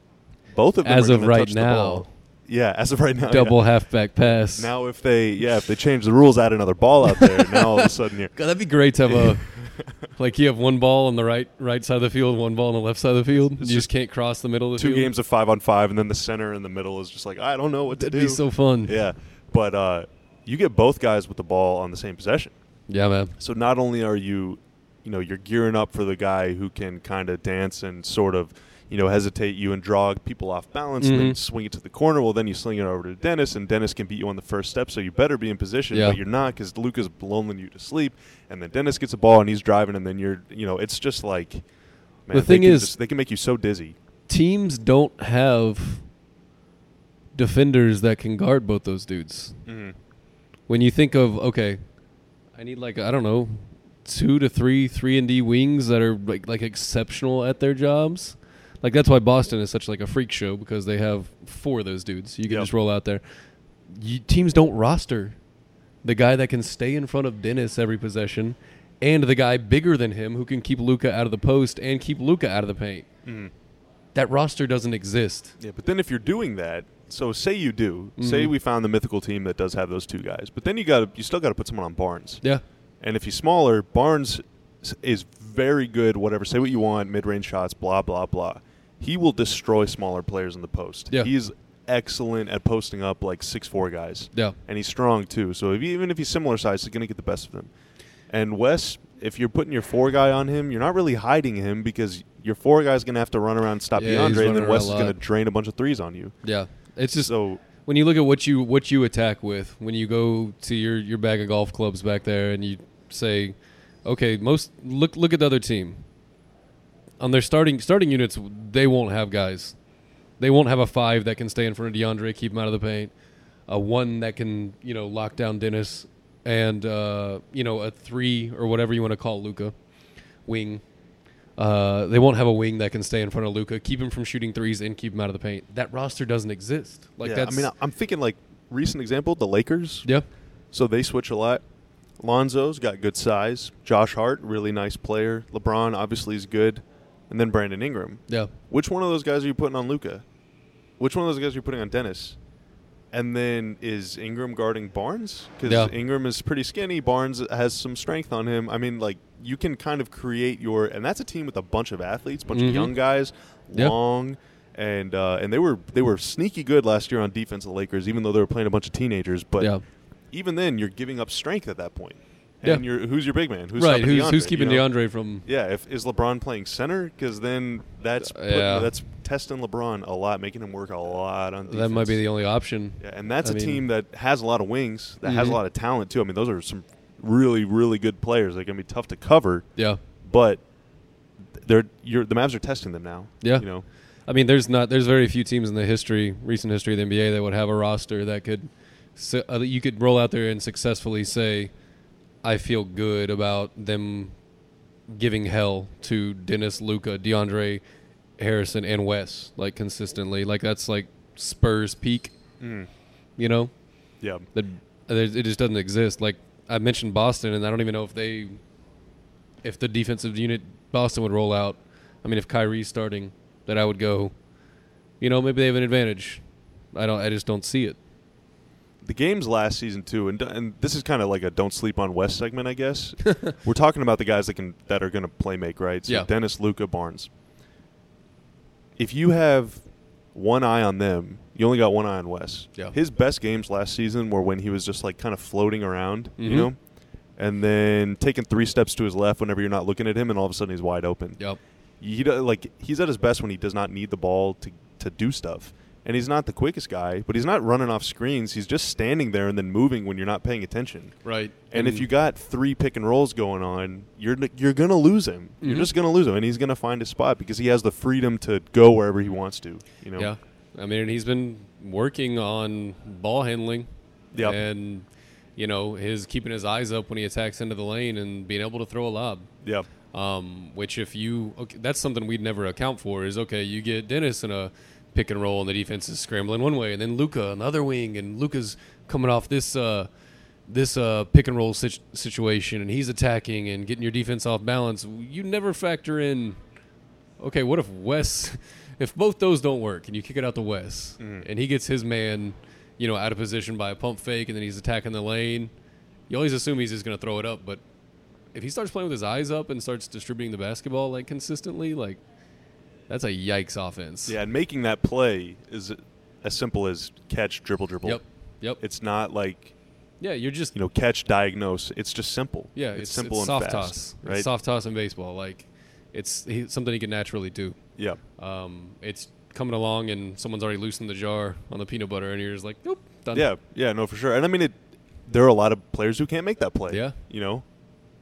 both of them As of right now. Yeah, as of right now. Double yeah. halfback pass. Now if they yeah if they change the rules, add another ball out there. now all of a sudden you're [laughs] God, that'd be great to have a [laughs] like you have one ball on the right right side of the field, one ball on the left side of the field. It's you just just can't cross the middle of the two field. games of five on five, and then the center in the middle is just like I don't know what to That'd do. be so fun. yeah, but uh, you get both guys with the ball on the same possession. Yeah, man. So not only are you, you know, you're gearing up for the guy who can kind of dance and sort of, you know, hesitate you and draw people off balance and then Mhm. swing it to the corner. Well, then you sling it over to Dennis, and Dennis can beat you on the first step. So you better be in position, Yeah. but you're not because Luka's blowing you to sleep, and then Dennis gets a ball and he's driving, and then you're, you know, it's just like, man, The thing is- just- they can make you so dizzy. Teams don't have defenders that can guard both those dudes. Mm-hmm. When you think of okay, I need like I don't know, two to three three and D wings that are like like exceptional at their jobs. Like that's why Boston is such like a freak show because they have four of those dudes. You can Yep. just roll out there. You, teams don't roster the guy that can stay in front of Dennis every possession, and the guy bigger than him who can keep Luka out of the post and keep Luka out of the paint. Mm-hmm. That roster doesn't exist. Yeah, but then if you're doing that, so say you do, say Mhm. we found the mythical team that does have those two guys, but then you got to you still got to put someone on Barnes. Yeah. And if he's smaller, Barnes is very good. Whatever, say what you want, mid range shots, blah blah blah. He will destroy smaller players in the post. Yeah. he's excellent at posting up like six four guys. Yeah. and he's strong too. So if, even if he's similar size, he's going to get the best of them. And Wes, if you're putting your four guy on him, you're not really hiding him because your four guy's going to have to run around and stop Yeah, DeAndre, and then Wes is going to drain a bunch of threes on you. Yeah. It's just so when you look at what you what you attack with when you go to your your bag of golf clubs back there and you say okay most look look at the other team. On their starting starting units they won't have guys. They won't have a five that can stay in front of DeAndre keep him out of the paint a one that can you know lock down Dennis and uh, you know a three or whatever you want to call Luka wing uh, they won't have a wing that can stay in front of Luka, keep him from shooting threes, and keep him out of the paint. That roster doesn't exist. Like yeah, that's I mean, I'm thinking like recent example, the Lakers. yeah, So they switch a lot. Lonzo's got good size. Josh Hart, really nice player. LeBron obviously is good, and then Brandon Ingram. yeah. Which one of those guys are you putting on Luka? Which one of those guys are you putting on Dennis? And then is Ingram guarding Barnes? Because Yeah. Ingram is pretty skinny. Barnes has some strength on him. I mean, like you can kind of create your, and that's a team with a bunch of athletes, bunch Mhm. of young guys, Yeah. long, and uh, and they were they were sneaky good last year on defense. The Lakers, even though they were playing a bunch of teenagers, but yeah. even then, you're giving up strength at that point. Yeah. And you're who's your big man? Who's right. Who's who's keeping you know? DeAndre from? Yeah, if is LeBron playing center? Because then that's putting- yeah. that's testing LeBron a lot, making him work a lot on. Defense. That might be the only option. Yeah, and that's I a mean- team that has a lot of wings, that has a Mhm. lot of talent too. I mean, those are some really, really good players. They're going to be tough to cover, Yeah. but they're you're, the Mavs are testing them now. Yeah. you know, I mean, there's not there's very few teams in the history, recent history of the NBA that would have a roster that could uh, you could roll out there and successfully say, I feel good about them giving hell to Dennis, Luka, DeAndre, Harrison, and Wes like consistently. Like that's like Spurs peak. Mm. You know, yeah, that it just doesn't exist. Like I mentioned Boston, and I don't even know if they, if the defensive unit Boston would roll out. I mean, if Kyrie's starting, that I would go. You know, maybe they have an advantage. I don't. I just don't see it. the games last season too, and and this is kind of like a don't sleep on West segment, I guess. [laughs] We're talking about the guys that can that are going to play make right. So Yeah. Dennis, Luka, Barnes. If you have one eye on them, you only got one eye on Wes. Yeah. His best games last season were when he was just like kind of floating around, you Mhm. know, and then taking three steps to his left whenever you're not looking at him, and all of a sudden he's wide open. Yep. He like he's at his best when he does not need the ball to to do stuff. And he's not the quickest guy, but he's not running off screens. He's just standing there and then moving when you're not paying attention. Right. And if you got three pick and rolls going on, you're you're gonna lose him. You're Mhm. just gonna lose him, and he's gonna find a spot because he has the freedom to go wherever he wants to. You know. Yeah. I mean, he's been working on ball handling. Yep. And you know, his keeping his eyes up when he attacks into the lane and being able to throw a lob. Yeah. Um, which if you okay, that's something we'd never account for is okay, you get Dennis in a pick and roll and the defense is scrambling one way, and then Luka another wing, and Luka's coming off this uh, this uh, pick and roll situ- situation, and he's attacking and getting your defense off balance. You never factor in okay, what if Wes, [laughs] if both those don't work and you kick it out to Wes, Mhm. and he gets his man, you know, out of position by a pump fake, and then he's attacking the lane. You always assume he's just going to throw it up, but if he starts playing with his eyes up and starts distributing the basketball like consistently, like that's a yikes offense. Yeah, and making that play is as simple as catch, dribble, dribble. Yep. Yep. It's not like yeah, you're just you know catch, diagnose. It's just simple. yeah, it's, it's, simple it's and soft fast, toss, right? It's soft toss in baseball. Like it's he, something he can naturally do. Yeah. Um, it's coming along and someone's already loosened the jar on the peanut butter, and you're just like, nope, done. Yeah, yeah, no, for sure. And I mean, it. There are a lot of players who can't make that play. Yeah. you know,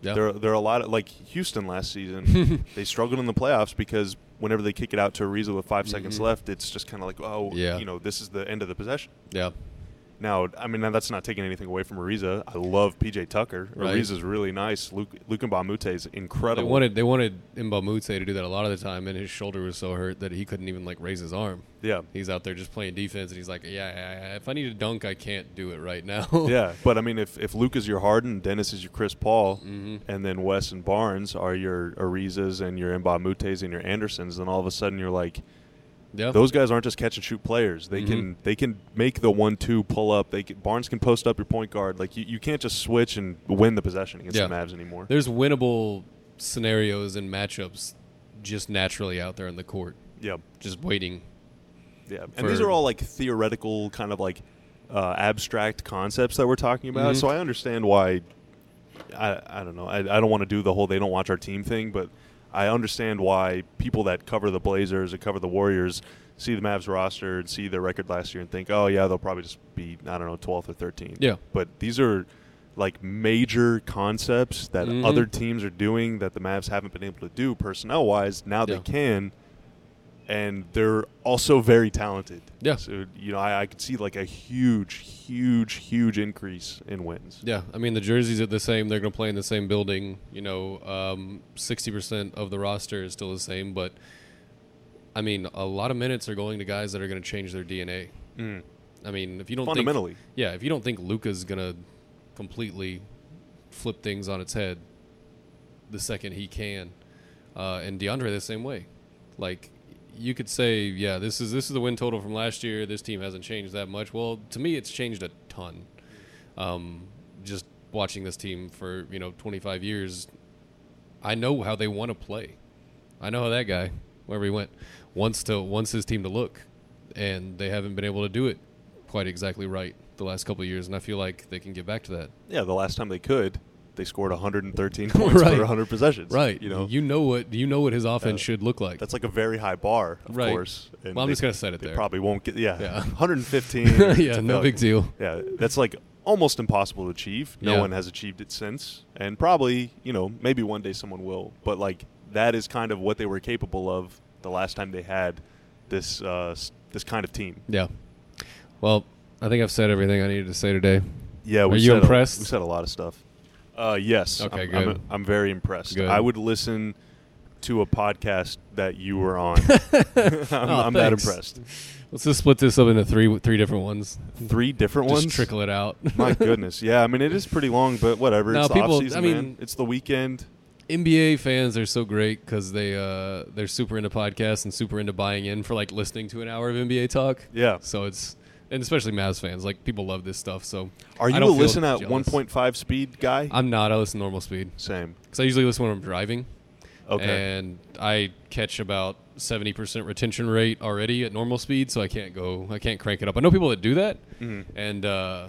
yeah, there there are a lot of like Houston last season. [laughs] they struggled in the playoffs because whenever they kick it out to Ariza with 5 seconds Mhm. left, it's just kind of like, oh, Yeah. you know, this is the end of the possession. yeah. Now, I mean, that's not taking anything away from Ariza. I love PJ Tucker. Right. Ariza's really nice. Luke Luke Mbamute is incredible. They wanted they wanted Mbamute to do that a lot of the time, and his shoulder was so hurt that he couldn't even like raise his arm. yeah, He's out there just playing defense, and he's like, yeah, yeah, yeah, if I need to dunk, I can't do it right now. [laughs] yeah. [laughs] But I mean, if if Luke is your Harden, Dennis is your Chris Paul, hmm and then Wes and Barnes are your Arizas and your Mbah a Moutes and your Andersons, then all of a sudden you're like, Yeah. those guys aren't just catch and shoot players. They Mhm. can they can make the one two pull up. They can, Barnes can post up your point guard. Like you, you can't just switch and win the possession against Yeah. the Mavs anymore. There's winnable scenarios and matchups just naturally out there in the court, Yeah, just waiting. yeah. And these are all like theoretical, kind of like uh, abstract concepts that we're talking about. Mhm. So I understand why. I I don't know. I, I don't want to do the whole they don't watch our team thing, but I understand why people that cover the Blazers and cover the Warriors see the Mavs roster and see their record last year and think, oh yeah, they'll probably just be I don't know 12th or 13th. Yeah. But these are like major concepts that Mhm. other teams are doing that the Mavs haven't been able to do personnel wise. Now they can, and they're also very talented. Yeah. So you know, I, I could see like a huge, huge, huge increase in wins. Yeah, I mean the jerseys are the same. They're going to play in the same building. You know, um, sixty percent of the roster is still the same, but I mean, a lot of minutes are going to guys that are going to change their DNA. Mm. I mean, if you don't Fundamentally. think, yeah, if you don't think Luka's going to completely flip things on its head the second he can, uh, and DeAndre the same way, like you could say, yeah, this is this is the win total from last year. This team hasn't changed that much. Well, to me, it's changed a ton. Um, just watching this team for you know 25 years, I know how they want to play. I know how that guy, wherever he went, wants to wants his team to look, and they haven't been able to do it quite exactly right the last couple years. And I feel like they can get back to that. Yeah, the last time they could, they scored 113 [laughs] points Right. per 100 possessions. Right. You know, you know what you know what his offense Uh, should look like. that's like a very high bar, of Right. course. And Well, I'm they- just gonna set it there. Probably won't get. Yeah. Yeah. [laughs] 115. [laughs] yeah, no big deal. Yeah, that's like almost impossible to achieve. No Yeah. one has achieved it since, and probably you know maybe one day someone will. But like that is kind of what they were capable of the last time they had this uh, this kind of team. Yeah. Well, I think I've said everything I needed to say today. Yeah, we Are you said a- impressed? we said a lot of stuff. Uh, yes. Okay, I'm, good. I'm, I'm very impressed. Good. I would listen to a podcast that you were on. [laughs] [laughs] I'm, Oh, I'm that impressed. Let's just split this up into three three different ones. Three different Just ones. trickle it out. [laughs] My goodness. Yeah, I mean it is pretty long, but whatever. No, it's the people- off-season, I mean- man. It's the weekend. NBA fans are so great because they uh, they're super into podcasts and super into buying in for like listening to an hour of NBA talk. Yeah. So it's and especially Mavs fans like people love this stuff. So Are you a listen at 1.5 speed guy? I'm not. I listen normal speed Same. because I usually listen when I'm driving. Okay. And I catch about seventy percent retention rate already at normal speed, so I can't go. I can't crank it up. I know people that do that, Mhm. and uh,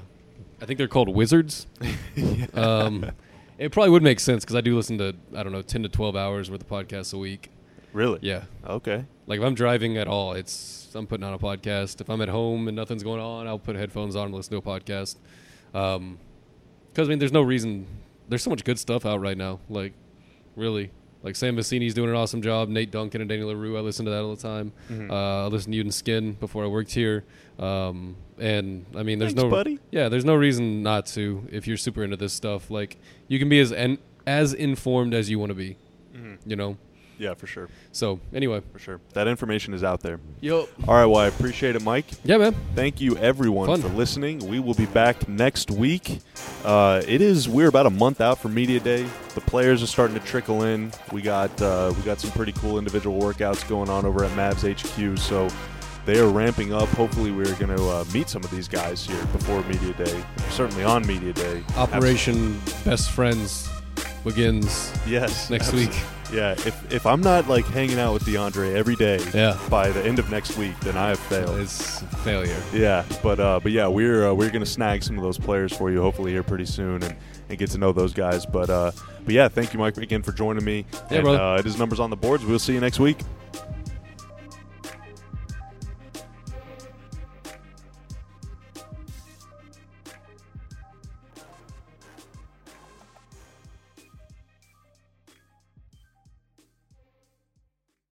I think they're called wizards. [laughs] um, it probably would make sense because I do listen to I don't know ten to twelve hours worth of podcasts a week. really? Yeah, Okay. like if I'm driving at all, it's I'm putting on a podcast. If I'm at home and nothing's going on, I'll put headphones on and listen to a podcast. Um 'cause because I mean, there's no reason. There's so much good stuff out right now. Like, really, like Sam Vecenie's doing an awesome job. Nate Duncan and Daniel Leroux, I listen to that all the time. Mhm. Uh, I listen to Uden Skin before I worked here. Um, and I mean, there's Thanks, no buddy. yeah, there's no reason not to if you're super into this stuff. Like, you can be as en- as informed as you want to be. Mhm. You know. Yeah, for sure. So anyway, For sure. That information is out there. yo, All right. Well, I appreciate it, Mike. yeah, man. Thank you, everyone, Fun. for listening. We will be back next week. Uh, it is we're about a month out from media day. The players are starting to trickle in. We got uh, we got some pretty cool individual workouts going on over at Mavs HQ. So they are ramping up. Hopefully, we're going to uh, meet some of these guys here before media day. Certainly on media day. Operation Best Friends begins yes, next abs- week. Yeah, if if I'm not like hanging out with DeAndre every day Yeah. by the end of next week, then I have failed. It's a failure. Yeah, but uh, but yeah, we're uh, we're gonna snag some of those players for you hopefully here pretty soon and, and get to know those guys. But uh, but yeah, thank you, Mike, again for joining me. Yeah, and, brother. Uh, it is numbers on the boards. We'll see you next week.